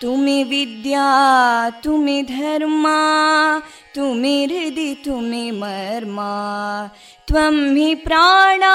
तुमि विद्या तुमि धर्मा तुमि हृदि तुमि मर्मा त्वं हि प्राणा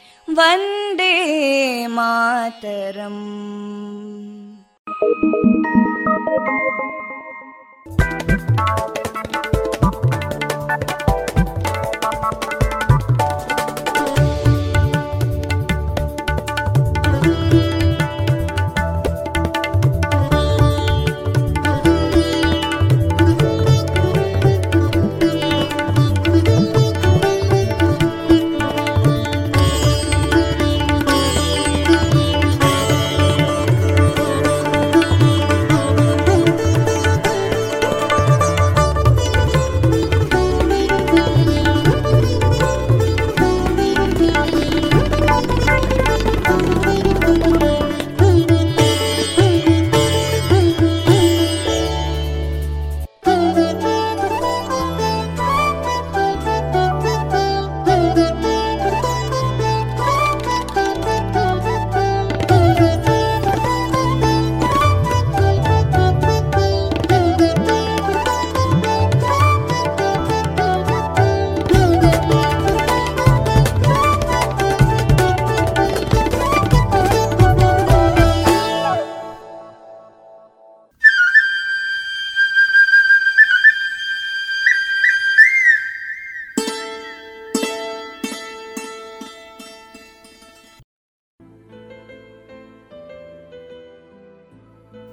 वन्दे मातरम्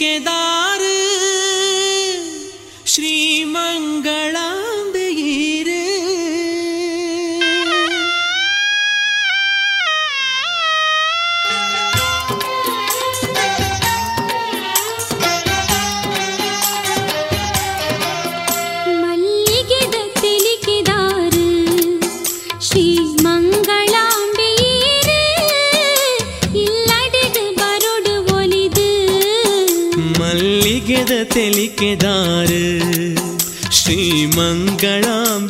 के दा श्री श्रीमङ्गलाम्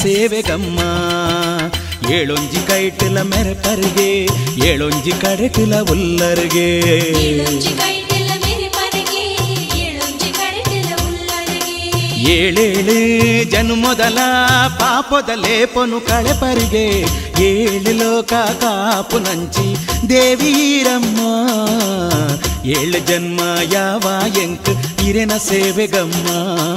ಸೇವೆಗಮ್ಮ ಏಳೊಂಜಿ ಕೈಟಿಲ ಮೆರಪರಿಗೆ ಏಳೊಂಜಿ ಕಡೆಟಿಲ ಉಲ್ಲರಿಗೆ ಏಳೊಂಜಿ ಕೈಟೆಲ ಮೇರೆ ಪರಗೆ ಏಳೊಂಜಿ ಕಡೆಟೆಲ ಉಲ್ಲರಗೆ ಏಳೇಳು ಜನ್ಮದಲ ಪಾಪದ ಲೇಪನು ಕಳೆಪರಿಗೆ ಏಳು ಲೋಕ ಕಾಪು ನಂಚಿ ದೇವೀರಮ್ಮ ಏಳು ಜನ್ಮ ಯಾವ ಎಂಕ್? ಇರೆನ ಸೇವೆಗಮ್ಮ. ಏಳು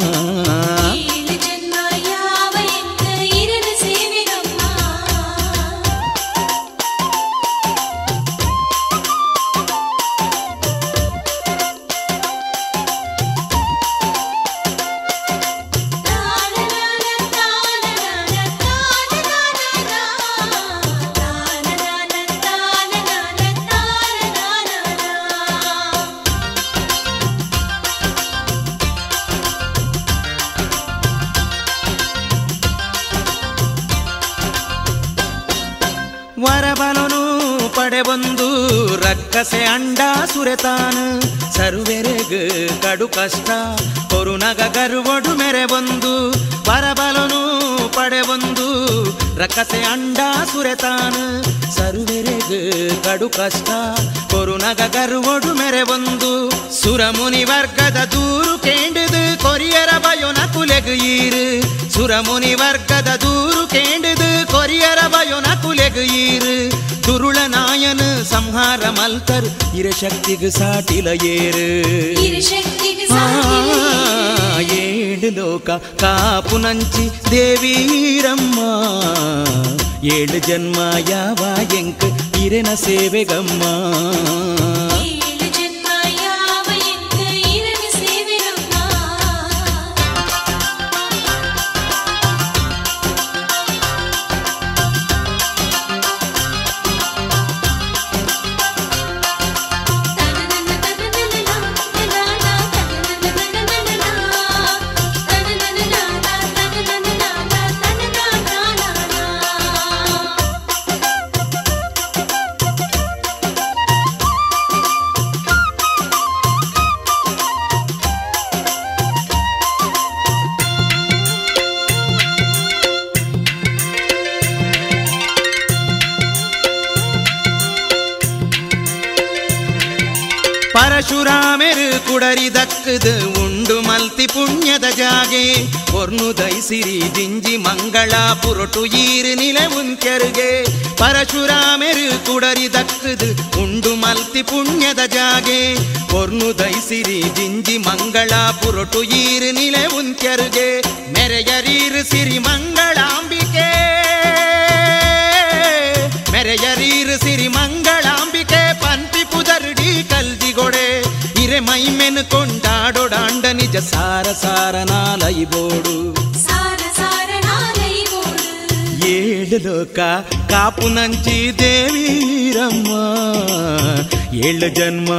ಸುರೆತಾನು ಸರ್ವೆರೆಗ್ ಕಡು ಕಷ್ಟ. ಕೊರುನಗ ಗರುವಡು ಮೆರೆ ಬಂದು. ವರಬಲನು ಪಡೆಬಂದು ರಕ್ಕಸೆ ಅಂಡ ಸುರೆತಾನು ಸರ್ವೆರೆಗ್ ಕಡು ಕಷ್ಟ. ಕೊರುನಗ ಗರುವಡು ಮೆರೆ ಬಂದು. ಸುರಮುನಿ ವರ್ಗದ ದೂರು ಕೇಂಡದು ಕೊರಿಯರ ಬಯೋನ ಕುಲೆಗ್ ಸುರಮುನಿ ವರ್ಗದ ದೂರು ಕೇಂಡದು ಕೊರಿಯರ ಬಯೋನ ಕುಲೆಗ್ ಈರು ದುರುಳ ನಾಯನ ಸಂಹಾರ ಮಲ್ತರ್ ಇರ ಶಕ್ತಿಗ್ ಸಾಟಿಲ ಏರು ಇರಶಕ್ತಿಗೆ ಆ, ಸಾಟಿಲ ಏಳು ಲೋಕ ಕಾಪು ನಂಚಿ ದೇವೀರಮ್ಮ ಏಳು ಜನ್ಮ ಯಾವ ಎಂಕ್ ಇರೆನ ಸೇವೆಗಮ್ಮ ಕುಡರಿ ದಕ್ಕದು ಉಂಡು ಮಲ್ತಿ ಪುಣ್ಯದ ಜಾಗೆ ಒರ್ನು ದೈಸಿರಿ ದಿಂಜಿ ಮಂಗಳ ಪುರಟು ಈರು ನಿಲೆ ಉಂತ್ಯರುಗೆ ಪರಶುರಾಮೆರು ಕುಡರಿ ದಕ್ಕದು ಉಂಡು ಮಲ್ತಿ ಪುಣ್ಯದ ಜಾಗೆ ಒರ್ನು ದೈಸಿರಿ ದಿಂಜಿ ಮಂಗಳ ಪುರಟು ಈರು ನಿಲೆ ಉಂತ್ಯರುಗೆ ಮೆರೆಯರೀರು ಸಿರಿ ಮಂಗಳಾಂಬಿಕೆ ಐಮೆನು ಕೊಂಡಾಡೊಡಾಂಡ ನಿಜ ಸಾರ ಸಾರ ನಾಲೈಬೋಡು ಸಾರ ಸಾರ ನಾಲೈ ಬೋಡು ಏಳು ಲೋಕ ಕಾಪು ನಂಚಿ ದೇವೀರಮ್ಮ ಏಳು ಜನ್ಮ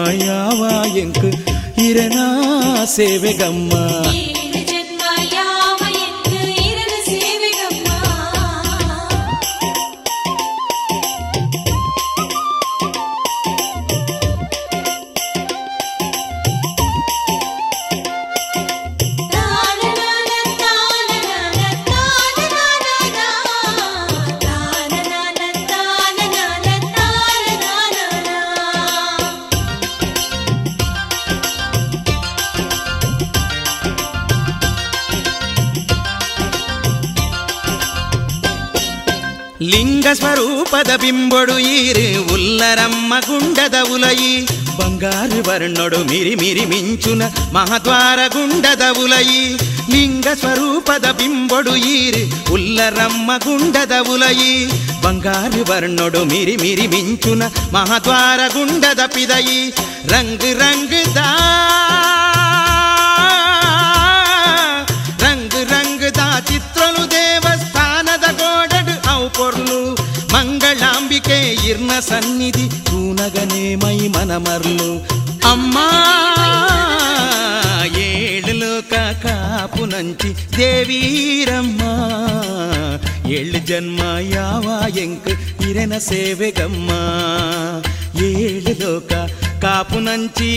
ಲಿಂಗ ಸ್ವರೂಪದ ಬಿಂಬೊಡು ಈರು ಉಲ್ಲರಮ್ಮ ಗುಂಡದ ಉಲಯಿ ಬಂಗಾರು ವರ್ಣೊಡು ಮಿರಿ ಮಿರಿ ಮಿಂಚುನ ಮಹದ್ವಾರ ಗುಂಡದ ಉಲಯಿ ಲಿಂಗ ಸ್ವರೂಪದ ಬಿಂಬೊಡು ಈರು ಉಲ್ಲರಮ್ಮ ಗುಂಡದ ಉಲಯಿ ಬಂಗಾರು ವರ್ಣೊಡು ಮಿರಿ ಮಿರಿ ಮಿಂಚುನ ಮಹದ್ವಾರ ಗುಂಡದ ಪಿದಯಿ ರಂಗ್ ರಂಗ್ ಮಂಗಳಾಂಬಿಕೆ ಇರ್ನ ಸನ್ನಿಧಿ ತೂನಗನೆ ಮೈ ಮನ ಮರ್ಲು ಅಮ್ಮ ಏಳು ಲೋಕ ಕಾಪು ನಂಚಿ ದೇವೀರಮ್ಮ ಏಳು ಜನ್ಮ ಯಾವ ಎಂಕ್ ಇರೆನ ಸೇವೆಗಮ್ಮ ಏಳು ಲೋಕ ಕಾಪು ನಂಚಿ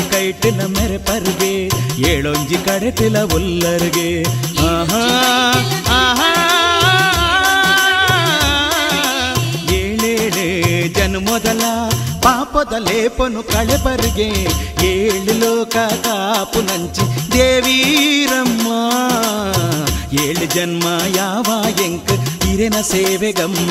ಕೈಟಿನ ಮೆರೆ ಪರ್ಗೆ, ಏಳೊಂಜಿ ಕಡೆಟಿಲ ಉಲ್ಲರ್ಗೆ. ಆಹಾ ಆಹಾ. ಏಳೇಳೆ ಜನ ಪಾಪದ ಲೇಪನು ಕಳೆಬರ್ಗೆ, ಏಳು ಲೋಕ ಕಾಪು ನಂಚಿ ದೇವೀರಮ್ಮ. ಏಳು ಜನ್ಮ ಯಾವ ಎಂಕ್ ಇರೆನ ಸೇವೆಗಮ್ಮ.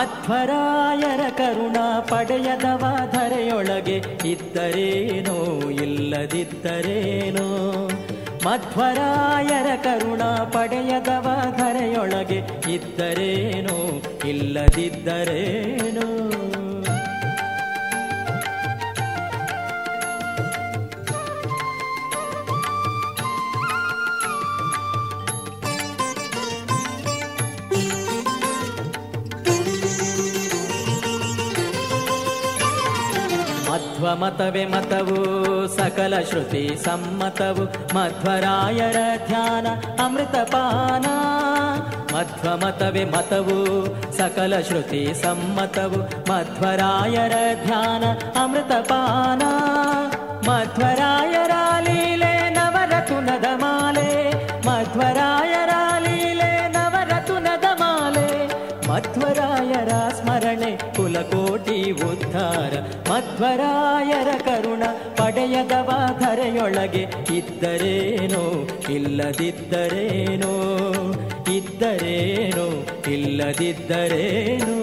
ಮಧ್ವರಾಯರ ಕರುಣ ಪಡೆಯದವ ಧರೆಯೊಳಗೆ ಇದ್ದರೇನೋ ಇಲ್ಲದಿದ್ದರೇನೋ. ಮಧ್ವರಾಯರ ಕರುಣ ಪಡೆಯದವ ಧರೆಯೊಳಗೆ ಇದ್ದರೇನೋ ಇಲ್ಲದಿದ್ದರೇನೋ. ಮಧ್ವ ಮತವೇ ಮತವು ಸಕಲ ಶ್ರುತಿ ಸಮ್ಮತವು ಮಧ್ವರಾಯರ ಧ್ಯಾನ ಅಮೃತಪಾನ ಮಧ್ವ ಮತವೇ ಮತವು ಸಕಲ ಶ್ರುತಿ ಸಮ್ಮತವು ಮಧ್ವರಾಯರ ಧ್ಯಾನ ಅಮೃತಪಾನ ಮಧ್ವರಾಯರ ಲೀಲೆ ನವರತುನದ ಮಧ್ವರಾಯರ ಕರುಣ ಪಡೆಯದವ ಧರೆಯೊಳಗೆ ಇದ್ದರೇನೋ ಇಲ್ಲದಿದ್ದರೇನೋ ಇದ್ದರೇನೋ ಇಲ್ಲದಿದ್ದರೇನೋ.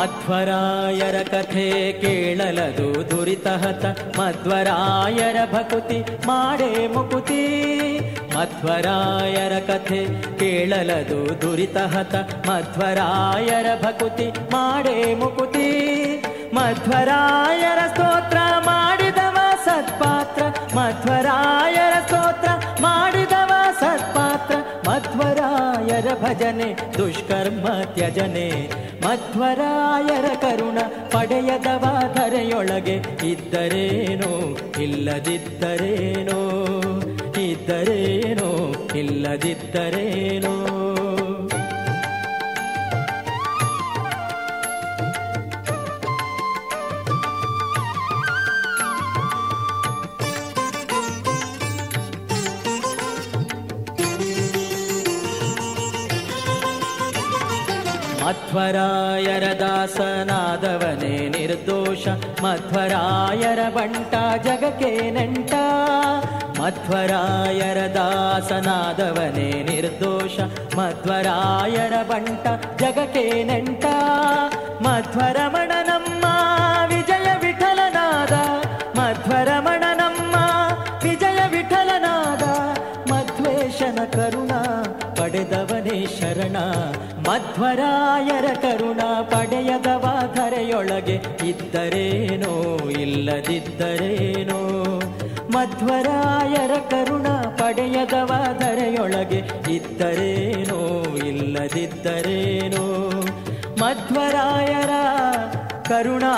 ಮಧ್ವರಾಯರ ಕಥೆ ಕೇಳಲದು ದುರಿತಹತ ಮಧ್ವರಾಯರ ಭಕುತಿ ಮಾಡೇ ಮುಕುತಿ ಮಧ್ವರಾಯರ ಕಥೆ ಕೇಳಲದು ದುರಿತಹತ ಮಧ್ವರಾಯರ ಭಕುತಿ ಮಾಡೇ ಮುಕುತಿ ಮಧ್ವರಾಯರ ಸ್ತೋತ್ರ ಮಾಡಿದವ ಸತ್ಪಾತ್ರ ಮಧ್ವರಾಯರ ಸ್ತೋತ್ರ ಮಾಡಿದವ ಸತ್ಪಾತ್ರ ಮಧ್ವರಾಯರ ಭಜನೆ ದುಷ್ಕರ್ಮ ತ್ಯಜನೆ. ಮಧ್ವರಾಯರ ಕರುಣ ಪಡೆಯದವ ಧರೆಯೊಳಗೆ ಇದ್ದರೇನೋ ಇಲ್ಲದಿದ್ದರೇನೋ ಇದ್ದರೇನೋ ಇಲ್ಲದಿದ್ದರೇನೋ. ಮಧ್ವರಾಯರ ದಾಸನಾದವನೇ ನಿರ್ದೋಷ. ಮಧ್ವರಾಯರ ಬಂಟ ಜಗಕ್ಕೆ ನಂಟ. ಮಧ್ವರಾಯರ ದಾಸನಾದವನೇ ನಿರ್ದೋಷ. ಮಧ್ವರಾಯರ ಬಂಟ ಜಗಕ್ಕೆ ನಂಟ. ಮಧ್ವರಮಣ ನಮ್ಮ ಶರಣ ಮಧ್ವರಾಯರ ಕರುಣ ಪಡೆಯದವ ಧರೆಯೊಳಗೆ ಇದ್ದರೇನೋ, ಇಲ್ಲದಿದ್ದರೇನೋ. ಮಧ್ವರಾಯರ ಕರುಣ ಪಡೆಯದವ ಧರೆಯೊಳಗೆ ಇದ್ದರೇನೋ, ಇಲ್ಲದಿದ್ದರೇನೋ. ಮಧ್ವರಾಯರ ಕರುಣಾ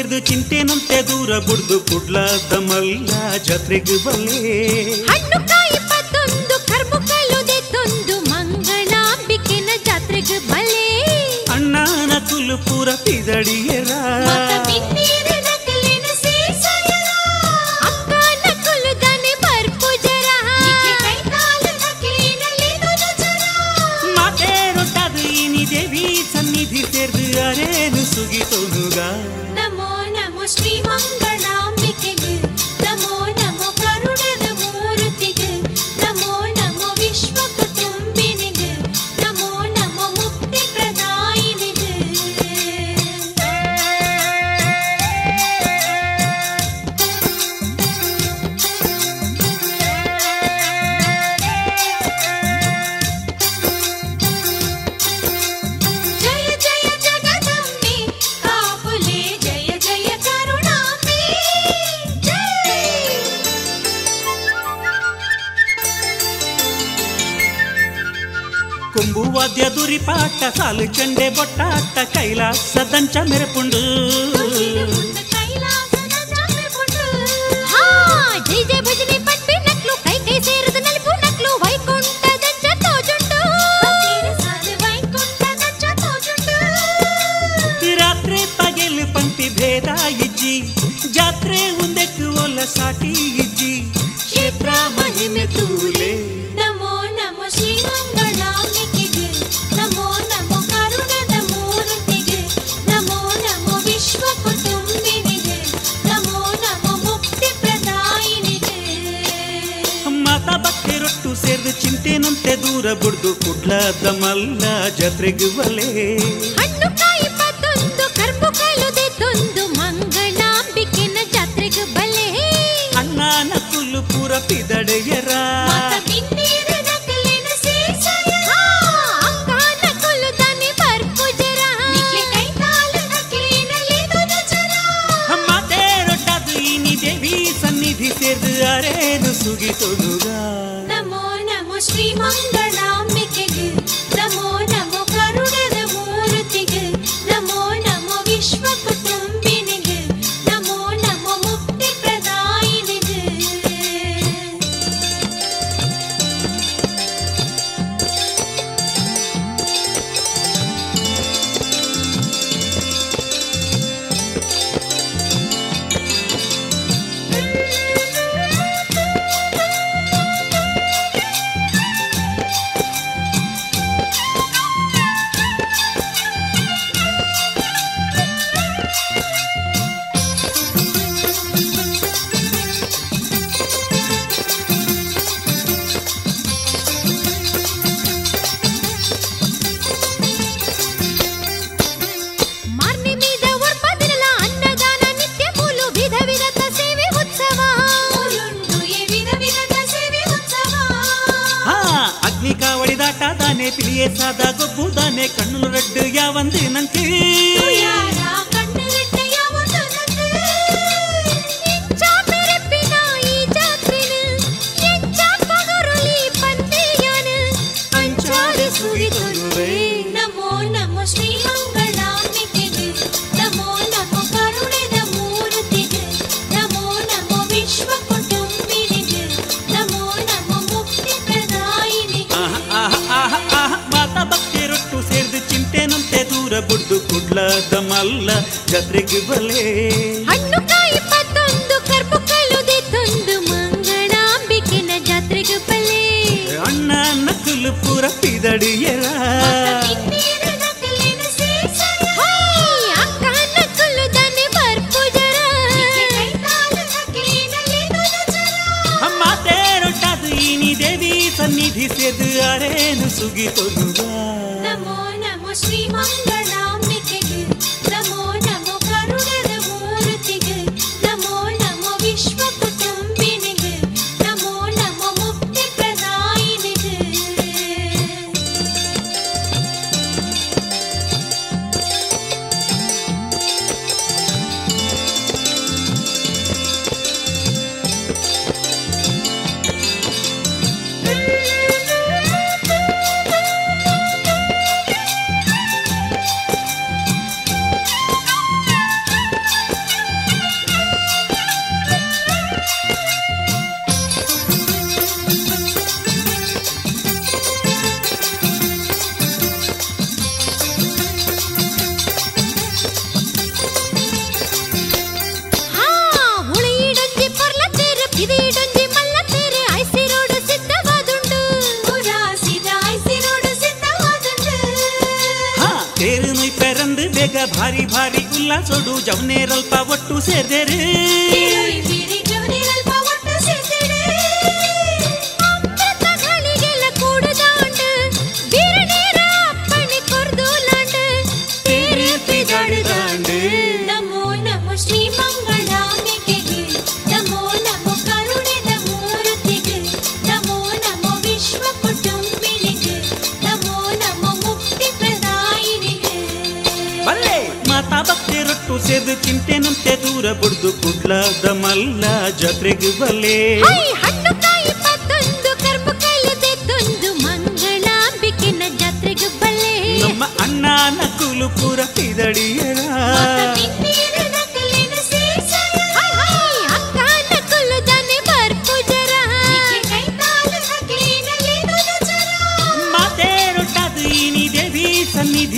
ಸೇರ್ದು ಚಿಂತೆನಂತೆ ದೂರ ಬುಡ್ದು ಕುಡ್ಲಾದ ಮಲ್ಲ ಜಾತ್ರೆಗೆ ಬಲ್ಲೆ ಹಣ್ಣುಕಾಯಿ ಪತ್ತೊಂದು ಕರ್ಮು ಕಲ್ಲುದೆ ತಂದು ಮಂಗಳಾಂಬಿಕೆನ ಜಾತ್ರೆಗೆ ಬಲ್ಲೆ ಅಣ್ಣನ ತುಲುಪುರ ಪಿದಡಿಯೇ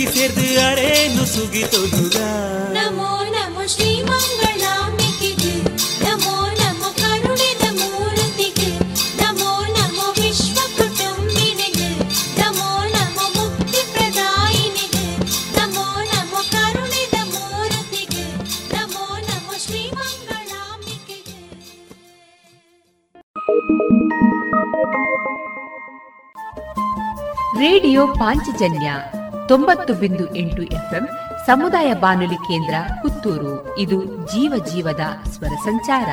ಸನ್ನಿಧಿ ಸೇರ್ದು ಅರೇನು ಸುಗಿತೊನುಗ ನಮೋ ನಮೋ ಶ್ರೀ ಮಂಗಳಾಂಬಿಕೆಗೆ ನಮೋ ನಮೋ ಕರುಣಿದ ಮೂರ್ತಿಗೆ ನಮೋ ನಮೋ ವಿಶ್ವ ಕುಟುಂಬಿನಿಗೆ ನಮೋ ನಮೋ ಮುಕ್ತಿ ಪ್ರದಾಯಿನಿಗೆ ನಮೋ ನಮೋ ಕರುಣಿದ ಮೂರ್ತಿಗೆ ನಮೋ ನಮೋ ಶ್ರೀ ಮಂಗಳಾಂಬಿಕೆಗೆ. ರೇಡಿಯೋ ಪಾಂಚಜನ್ಯ ತೊಂಬತ್ತು ಬಿಂದು ಎಂಟು ಎಫ್ಎಂ ಸಮುದಾಯ ಬಾನುಲಿ ಕೇಂದ್ರ ಪುತ್ತೂರು. ಇದು ಜೀವ ಜೀವದ ಸ್ವರ ಸಂಚಾರ.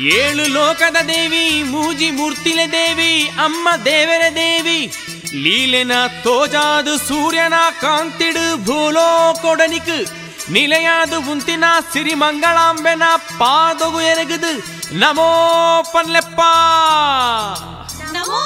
ಏಳು ಲೋಕದ ದೇವಿ, ಮೂಜಿ ಮೂರ್ತಿಲೆ ದೇವಿ, ಅಮ್ಮ ದೇವರ ದೇವಿ லீலென தோஜாது சூரியனா காந்திடு பூலோ கொடனிக்கு. நிலையாது உந்தினா சிறிமங்களாம்பெனா பாதகு எனகுது நமோ பன்லெப்பா நமோ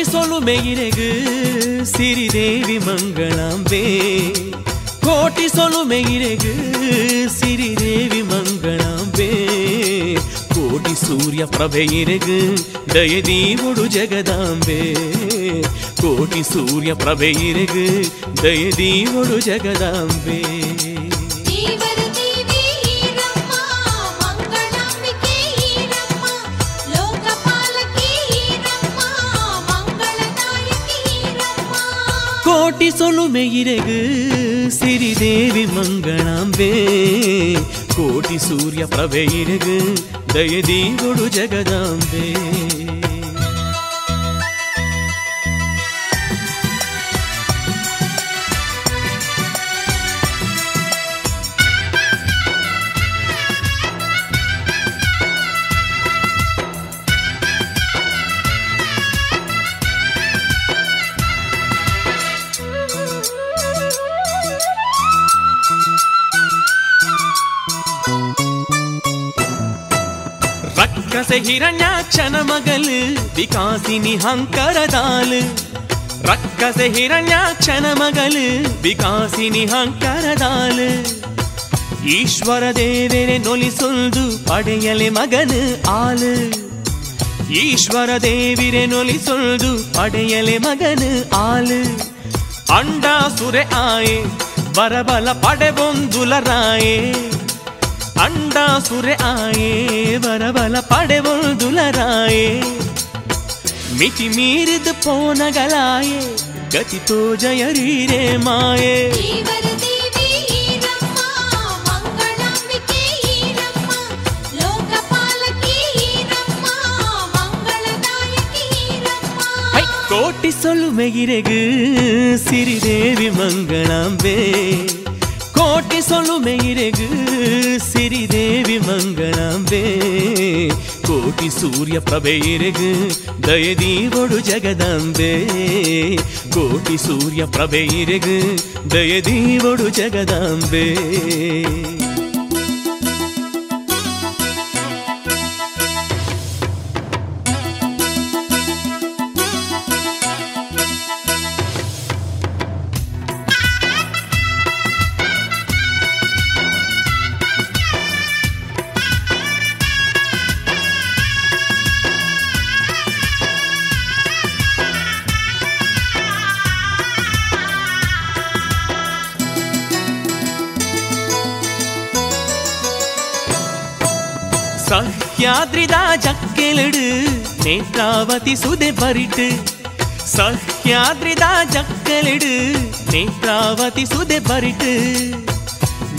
ಕೋಟಿ ಸೊಲುಮೆ ಇರೆಗು ಸಿರಿದೇವಿ ಮಂಗಳಾಂಬೆ ಕೋಟಿ ಸೊಲುಮೆ ಇರೆಗು ಸಿರಿದೇವಿ ಮಂಗಳಾಂಬೆ ಕೋಟಿ ಸೂರ್ಯ ಪ್ರಭೆ ಇರೆಗು ದಯದೀವುಡು ಜಗದಾಂಬೆ ಕೋಟಿ ಸೂರ್ಯ ಪ್ರಭೆ ಇರೆಗು ದಯದೀವುಡು ಜಗದಾಂಬೆ ಕೋಟಿ ಸೊಲುಮೆ ಇರೆಗು ಸಿರಿದೇವಿ ಮಂಗಳಾಂಬೆ ಕೋಟಿ ಸೂರ್ಯ ಪ್ರಭೆ ಇರೆಗು ದಯದೀವುಡು ಜಗದಾಂಬೆ ರಕ್ಕಸ ಹಿರಣ್ಯಾಕ್ಷನ ಮಗಲು, ವಿಕಾಸಿನಿ ಹಂಕರದಾಲು ರಕ್ಕಸ ಹಿರಣ್ಯಾಕ್ಷನ ಮಗಲು, ವಿಕಾಸಿನಿ ಹಂಕರದಾಲು ಈಶ್ವರ ದೇವರೆ ನೊಲಿಸೊಂದು ಪಡೆಯಲೆ ಮಗನು ಆಲು ಈಶ್ವರ ದೇವಿರೆ ನೊಲಿಸೊಂದು ಪಡೆಯಲೆ ಮಗನು ಆಲು ಅಂಡ ಸುರೆ ಆಯೆ, ಬರಬಲ ಪಡೆಬೊಂದುಲರಾಯೆ ಅಂಡ ಸುರೆ ಆಯೆ ಬರಬಲ ಪಡೆಬೊಂದುಲರಾಯೆ ಮಿತಿ ಮೀರಿದ ಪೋನಗಲಾಯೆ ಗತಿತೋ ಜಯರೀರೆ ಮಾಯೆ ದೇವರ ದೇವಿ ಈರಮ್ಮ ಮಂಗಳಾಂಬಿಕೆ ಈರಮ್ಮ ಲೋಕಪಾಲಕಿ ಈರಮ್ಮ ಮಂಗಳದಾಯಕಿ ಈರಮ್ಮ ಹೈ ಕೋಟಿ ಸೊಲುಮೆಗಿರೆಗು ಸಿರಿದೇವಿ ಮಂಗಳಾಂಬೆ ಕೋಟಿ ಸೊಲುಮೆಗಿರೆಗು ಸಿರಿದೇವಿ ಮಂಗಳಾಂಬೆ ಕೋಟಿ ಸೂರ್ಯ ಪ್ರಭೆಯಿರೆಗು ದಯದೀವೊಡು ಜಗದಾಂಬೆ ಕೋಟಿ ಸೂರ್ಯ ಪ್ರಭೆಯಿರೆಗು ದಯದೀವೊಡು ಜಗದಾಂಬೆ ಜಕ್ಕೆಲಡು ನೇತ್ರಾವತಿ ಸುದೆ ಬರಿಟ್ ಸಹ್ಯಾದ್ರಿದ ಜಕ್ಕಲೆಡು ನೇತ್ರಾವತಿ ಸುದೆ ಬರಿಟ್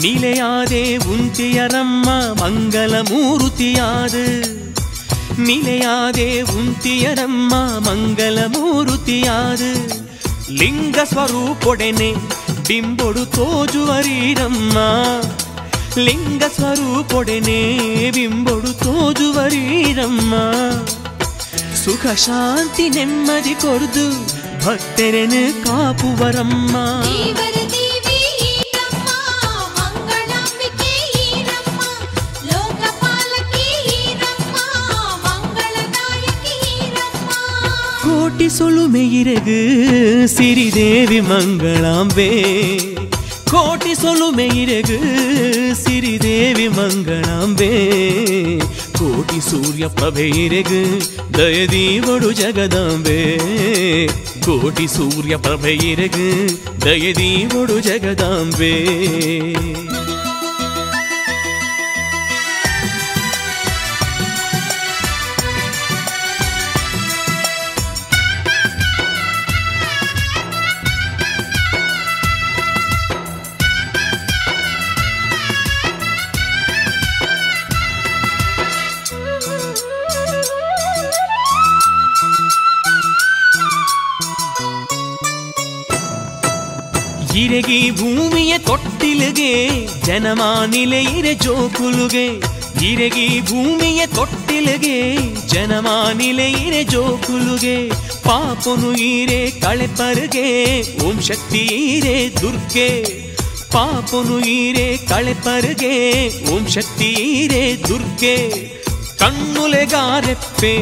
ನಿಲೆಯಾದೆ ಉಂತಿಯರಮ್ಮ ಮಂಗಲ ಮೂರುತಿಯಾದು ನಿಲೆಯಾದೆ ಉಂತಿಯರಮ್ಮ ಮಂಗಲ ಮೂರುತಿಯಾದು ಲಿಂಗ ಸ್ವರೂಪೊಡೆನೆ ಬಿಂಬೊಡು ತೋಜುವರೀರಮ್ಮ ಲಿಂಗ ಸ್ವರೂಪೊಡೆನೆ ಬಿಂಬೊಡು ತೋಜುವರೀರಮ್ಮ ಸುಖ ಶಾಂತಿ ನೆಮ್ಮದಿ ಕೊರ್ದು ಭಕ್ತರೆನು ಕಾಪುವರಮ್ಮ ದೇವರ ದೇವಿ ಈರಮ್ಮ ಮಂಗಳಾಂಬಿಕೆ ಈರಮ್ಮ ಲೋಕಪಾಲಕಿ ಈರಮ್ಮ ಮಂಗಳದಾಯಕಿ ಈರಮ್ಮ ಕೋಟಿ ಸೊಲುಮೆಯಿರೆಗು ಸಿರಿದೇವಿ ಮಂಗಳಾಂಬೆ ಕೋಟಿ ಸೊಲುಮೆಯಿರೆಗು ಸಿರಿದೇವಿ ಮಂಗಳಾಂಬೆ ಕೋಟಿ ಸೂರ್ಯ ಪ್ರಭೆಯಿರೆಗು ದಯದೀವಡು ಜಗದಾಂಬೆ ಕೋಟಿ ಸೂರ್ಯ ಪ್ರಭೆಯಿರೆಗು ದಯದೀವಡು ಜಗದಾಂಬೆ ಇರೆಗಿ ಭೂಮಿಯ ತೊಟ್ಟಿಲಿಗೆ ಜನಮಾನಿಲೆಯಿರೆ ಜೋಕುಲುಗೆ. ಇರೆಗಿ ಭೂಮಿಯ ತೊಟ್ಟಿಲಿಗೆ ಜನಮಾನಿಲೆಯಿರೆ ಜೋಕುಲುಗೆ. ಪಾಪನು ಈರೆ ಕಳೆಪರುಗೆ, ಓಂ ಶಕ್ತಿ ಈರೆ ದುರ್ಗೆ. ಪಾಪನು ಈರೆ ಕಳೆಪರುಗೆ, ಓಂ ಶಕ್ತಿ ಈರೆ ದುರ್ಗೆ. ಕಣ್ಣುಲೆಗಾರೆಪ್ಪೆ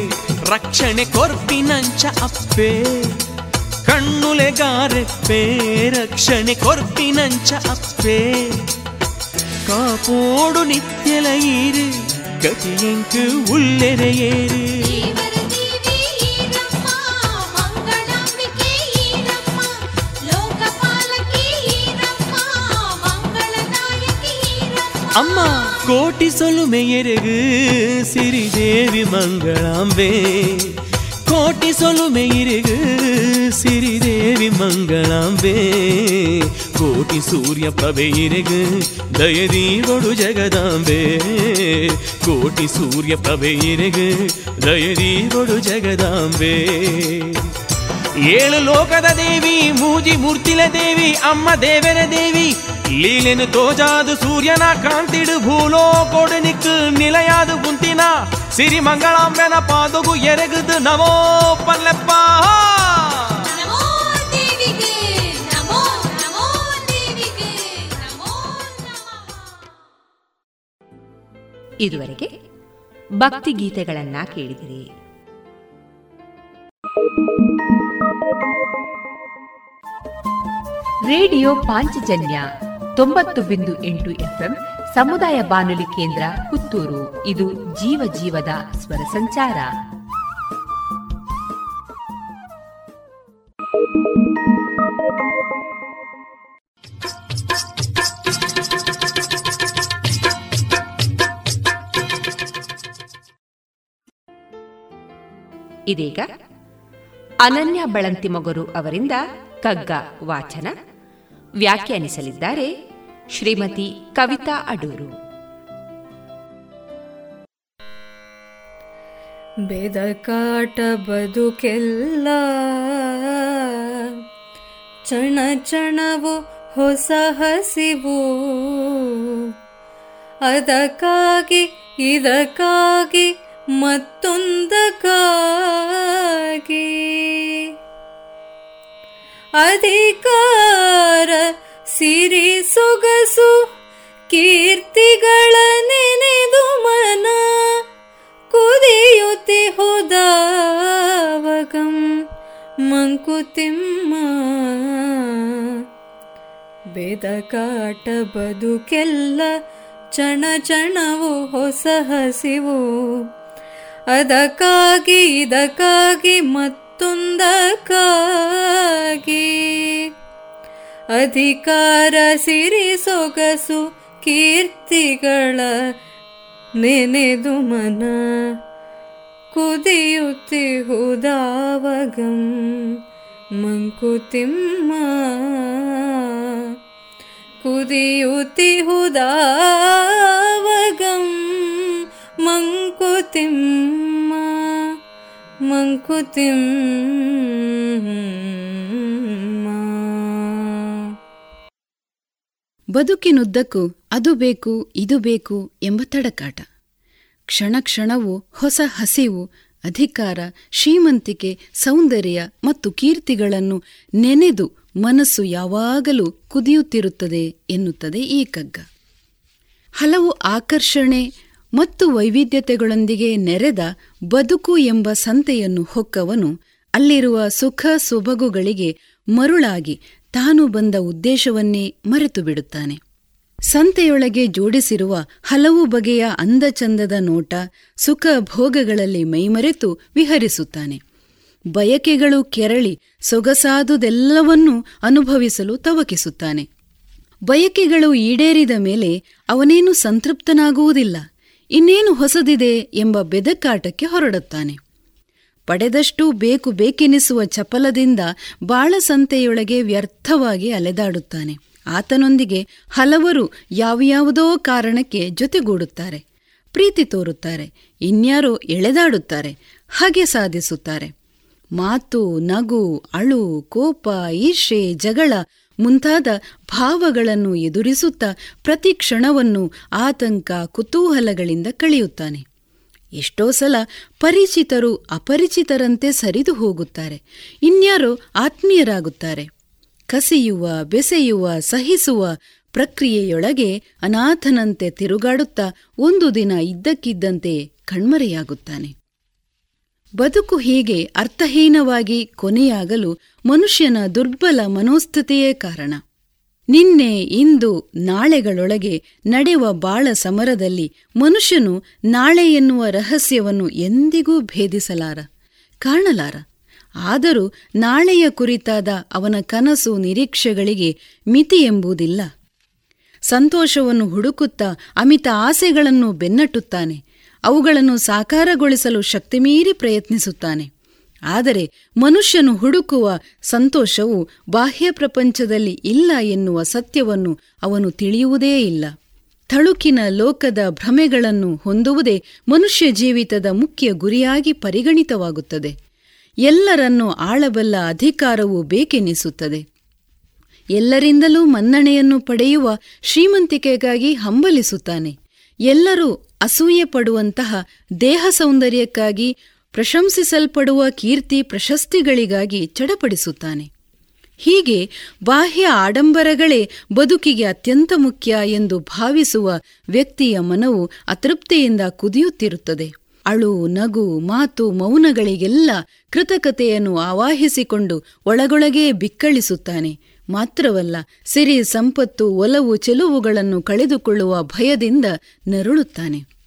ರಕ್ಷಣೆ ಕೊರ್ಪಿನಂಚ ಅಪ್ಪೆ. ಕಣ್ಣುಲೆಗಾರೆಪ್ಪೆ ರಕ್ಷಣೆ ಕೊರ್ಪಿನಂಚ ಅಪ್ಪೆ ಕಾಪೋಡು ನಿತ್ಯಲ ಈರು ಗತಿಯಂಕು ಉಳ್ಳೆರೆ ಏರು அம்மா கோட்டி சொல்லுமே எருகு சிறிதேவி மங்களாம்பே ಈರಮ್ಮ ಅಮ್ಮ ಕೋಟಿ ಸೊಲುಮೆಯರೆಗು ಸಿರಿದೇವಿ ಮಂಗಳಾಂಬೆ ಕೋಟಿ ಸೊಲುಮೆಯಿರೆಗು ಸಿರಿದೇವಿ ಮಂಗಳಾಂಬೆ ಕೋಟಿ ಸೂರ್ಯ ಪ್ರಭೆಯಿರೆಗು ದಯದೀವಡು ಜಗದಾಂಬೆ ಕೋಟಿ ಸೂರ್ಯ ಪ್ರಭೆಯಿರೆಗು ದಯದೀವಡು ಜಗದಾಂಬೆ ಏಳು ಲೋಕದ ದೇವಿ ಮೂಜಿ ಮೂರ್ತಿಲ ದೇವಿ ಅಮ್ಮ ದೇವರ ದೇವಿ ಲೀಲೆನು ತೋಜಾದು ಸೂರ್ಯನ ಕಾಂತಿಡು ಭೂಲೋಕೋಡು ನಿಕ್ಕು ನಿಲಯಾದು ಗುಂತಿನ ಸಿರಿ ಮಂಗಳಾಂಬೆನ ಪಾದಗು ಎರಗದು ನಮೋ ಪಲ್ಲಪ್ಪ. ಇದುವರೆಗೆ ಭಕ್ತಿ ಗೀತೆಗಳನ್ನ ಕೇಳಿದಿರಿ. ರೇಡಿಯೋ ಪಾಂಚಜನ್ಯ ತೊಂಬತ್ತು ಬಿಂದು ಎಂಟು ಎಫ್ಎಂ ಸಮುದಾಯ ಬಾನುಲಿ ಕೇಂದ್ರ ಪುತ್ತೂರು. ಇದು ಜೀವ ಜೀವದ ಸ್ವರ ಸಂಚಾರ. ಇದೀಗ ಅನನ್ಯ ಬಳಂತಿಮೊಗರು ಅವರಿಂದ ಕಗ್ಗ ವಾಚನ. ವ್ಯಾಖ್ಯಾನಿಸಲಿದ್ದಾರೆ ಶ್ರೀಮತಿ ಕವಿತಾ ಅಡೂರು. ಬೆದಕಾಟ ಬದುಕೆಲ್ಲ ಚಣ ಚಣವು ಹೊಸ ಹಸಿವು. ಅದಕ್ಕಾಗಿ ಇದಕ್ಕಾಗಿ ಮತ್ತೊಂದಕ್ಕಾಗಿ. ಅಧಿಕಾರ ಸಿರಿ ಸೊಗಸು ಕೀರ್ತಿಗಳ ನೆನೆದು ಮನ ಕುದಿಯುತ್ತಿ ಹೋದಾವಗಂ ಮಂಕುತಿಮ್ಮ. ಬೆದಕಾಟ ಬದುಕೆಲ್ಲ ಚಣ ಚಣವು ಹೊಸ ಹಸಿವು. ಅದಕ್ಕಾಗಿ ಇದಕ್ಕಾಗಿ ಮತ್ತೊಂದಕ್ಕಾಗಿ ಅಧಿಕಾರ ಸಿರಿ ಸೊಗಸು ಕೀರ್ತಿಗಳ ನೆನೆದು ಮನ ಕುದಿಯುತ್ತಿಹುದಾವಗಂ ಮಂಕುತಿಮ್ಮ ಕುದಿಯುತ್ತಿಹುದಾವಗಂ ಮಂಕುತಿಮ್ಮ ಮಂಕುತಿಮ್ಮ ಬದುಕಿನುದ್ದಕ್ಕೂ ಅದು ಬೇಕು, ಇದು ಬೇಕು ಎಂಬ ತಡಕಾಟ. ಕ್ಷಣ ಕ್ಷಣವು ಹೊಸ ಹಸಿವು, ಅಧಿಕಾರ, ಶ್ರೀಮಂತಿಕೆ, ಸೌಂದರ್ಯ ಮತ್ತು ಕೀರ್ತಿಗಳನ್ನು ನೆನೆದು ಮನಸ್ಸು ಯಾವಾಗಲೂ ಕುದಿಯುತ್ತಿರುತ್ತದೆ ಎನ್ನುತ್ತದೆ ಈ ಕಗ್ಗ ಹಲವು ಆಕರ್ಷಣೆ ಮತ್ತು ವೈವಿಧ್ಯತೆಗಳೊಂದಿಗೆ ನೆರೆದ ಬದುಕು ಎಂಬ ಸಂತೆಯನ್ನು ಹೊಕ್ಕವನು ಅಲ್ಲಿರುವ ಸುಖ ಸೊಬಗುಗಳಿಗೆ ಮರುಳಾಗಿ ತಾನು ಬಂದ ಉದ್ದೇಶವನ್ನೇ ಮರೆತು ಬಿಡುತ್ತಾನೆ ಸಂತೆಯೊಳಗೆ ಜೋಡಿಸಿರುವ ಹಲವು ಬಗೆಯ ಅಂದಚಂದದ ನೋಟ ಸುಖ ಭೋಗಗಳಲ್ಲಿ ಮೈಮರೆತು ವಿಹರಿಸುತ್ತಾನೆ. ಬಯಕೆಗಳು ಕೆರಳಿ ಸೊಗಸಾದುದೆಲ್ಲವನ್ನೂ ಅನುಭವಿಸಲು ತವಕಿಸುತ್ತಾನೆ. ಬಯಕೆಗಳು ಈಡೇರಿದ ಮೇಲೆ ಅವನೇನು ಸಂತೃಪ್ತನಾಗುವುದಿಲ್ಲ. ಇನ್ನೇನು ಹೊಸದಿದೆ ಎಂಬ ಬೆದಕಾಟಕ್ಕೆ ಹೊರಡುತ್ತಾನೆ. ಪಡೆದಷ್ಟು ಬೇಕು ಬೇಕೆನಿಸುವ ಚಪಲದಿಂದ ಬಾಳಸಂತೆಯೊಳಗೆ ವ್ಯರ್ಥವಾಗಿ ಅಲೆದಾಡುತ್ತಾನೆ. ಆತನೊಂದಿಗೆ ಹಲವರು ಯಾವ್ಯಾವುದೋ ಕಾರಣಕ್ಕೆ ಜೊತೆಗೂಡುತ್ತಾರೆ. ಪ್ರೀತಿ ತೋರುತ್ತಾರೆ. ಇನ್ಯಾರೋ ಎಳೆದಾಡುತ್ತಾರೆ. ಹಾಗೆ ಸಾಧಿಸುತ್ತಾರೆ. ಮಾತು, ನಗು, ಅಳು, ಕೋಪ ಈರ್ಷೆ ಜಗಳ ಮುಂತಾದ ಭಾವಗಳನ್ನು ಎದುರಿಸುತ್ತಾ ಪ್ರತಿ ಕ್ಷಣವನ್ನು ಆತಂಕ, ಕುತೂಹಲಗಳಿಂದ ಕಳೆಯುತ್ತಾನೆ. ಎಷ್ಟೋ ಸಲ ಪರಿಚಿತರು ಅಪರಿಚಿತರಂತೆ ಸರಿದು ಹೋಗುತ್ತಾರೆ. ಇನ್ಯಾರೋ ಆತ್ಮೀಯರಾಗುತ್ತಾರೆ. ಕಸಿಯುವ, ಬೆಸೆಯುವ, ಸಹಿಸುವ ಪ್ರಕ್ರಿಯೆಯೊಳಗೆ ಅನಾಥನಂತೆ ತಿರುಗಾಡುತ್ತಾ ಒಂದು ದಿನ ಇದ್ದಕ್ಕಿದ್ದಂತೆ ಕಣ್ಮರೆಯಾಗುತ್ತಾನೆ. ಬದುಕು ಹೀಗೆ ಅರ್ಥಹೀನವಾಗಿ ಕೊನೆಯಾಗಲು ಮನುಷ್ಯನ ದುರ್ಬಲ ಮನೋಸ್ಥಿತಿಯೇ ಕಾರಣ. ನಿನ್ನೆ, ಇಂದು, ನಾಳೆಗಳೊಳಗೆ ನಡೆಯುವ ಬಾಳ ಸಮರದಲ್ಲಿ ಮನುಷ್ಯನು ನಾಳೆ ಎನ್ನುವ ರಹಸ್ಯವನ್ನು ಎಂದಿಗೂ ಭೇದಿಸಲಾರ, ಕಾಣಲಾರ. ಆದರೂ ನಾಳೆಯ ಕುರಿತಾದ ಅವನ ಕನಸು ನಿರೀಕ್ಷೆಗಳಿಗೆ ಮಿತಿ ಎಂಬುದಿಲ್ಲ. ಸಂತೋಷವನ್ನು ಹುಡುಕುತ್ತಾ ಅಮಿತ ಆಸೆಗಳನ್ನು ಬೆನ್ನಟ್ಟುತ್ತಾನೆ. ಅವುಗಳನ್ನು ಸಾಕಾರಗೊಳಿಸಲು ಶಕ್ತಿಮೀರಿ ಪ್ರಯತ್ನಿಸುತ್ತಾನೆ. ಆದರೆ ಮನುಷ್ಯನು ಹುಡುಕುವ ಸಂತೋಷವು ಬಾಹ್ಯ ಪ್ರಪಂಚದಲ್ಲಿ ಇಲ್ಲ ಎನ್ನುವ ಸತ್ಯವನ್ನು ಅವನು ತಿಳಿಯುವುದೇ ಇಲ್ಲ. ತಳುಕಿನ ಲೋಕದ ಭ್ರಮೆಗಳನ್ನು ಹೊಂದುವುದೇ ಮನುಷ್ಯ ಜೀವಿತದ ಮುಖ್ಯ ಗುರಿಯಾಗಿ ಪರಿಗಣಿತವಾಗುತ್ತದೆ. ಎಲ್ಲರನ್ನು ಆಳಬಲ್ಲ ಅಧಿಕಾರವು ಬೇಕೆನಿಸುತ್ತದೆ. ಎಲ್ಲರಿಂದಲೂ ಮನ್ನಣೆಯನ್ನು ಪಡೆಯುವ ಶ್ರೀಮಂತಿಕೆಗಾಗಿ ಹಂಬಲಿಸುತ್ತಾನೆ. ಎಲ್ಲರೂ ಅಸೂಯೆ ಪಡುವಂತಹ ದೇಹ ಸೌಂದರ್ಯಕ್ಕಾಗಿ ಪ್ರಶಂಸಿಸಲ್ಪಡುವ ಕೀರ್ತಿ ಪ್ರಶಸ್ತಿಗಳಿಗಾಗಿ ಚಡಪಡಿಸುತ್ತಾನೆ. ಹೀಗೆ ಬಾಹ್ಯ ಆಡಂಬರಗಳೇ ಬದುಕಿಗೆ ಅತ್ಯಂತ ಮುಖ್ಯ ಎಂದು ಭಾವಿಸುವ ವ್ಯಕ್ತಿಯ ಮನವು ಅತೃಪ್ತಿಯಿಂದ ಕುದಿಯುತ್ತಿರುತ್ತದೆ. ಅಳು, ನಗು, ಮಾತು, ಮೌನಗಳಿಗೆಲ್ಲ ಕೃತಕತೆಯನ್ನು ಆವಾಹಿಸಿಕೊಂಡು ಒಳಗೊಳಗೇ ಬಿಕ್ಕಳಿಸುತ್ತಾನೆ. ಮಾತ್ರವಲ್ಲ, ಸಿರಿ, ಸಂಪತ್ತು, ಒಲವು, ಚೆಲುವುಗಳನ್ನು ಕಳೆದುಕೊಳ್ಳುವ ಭಯದಿಂದ ನರುಳುತ್ತಾನೆ.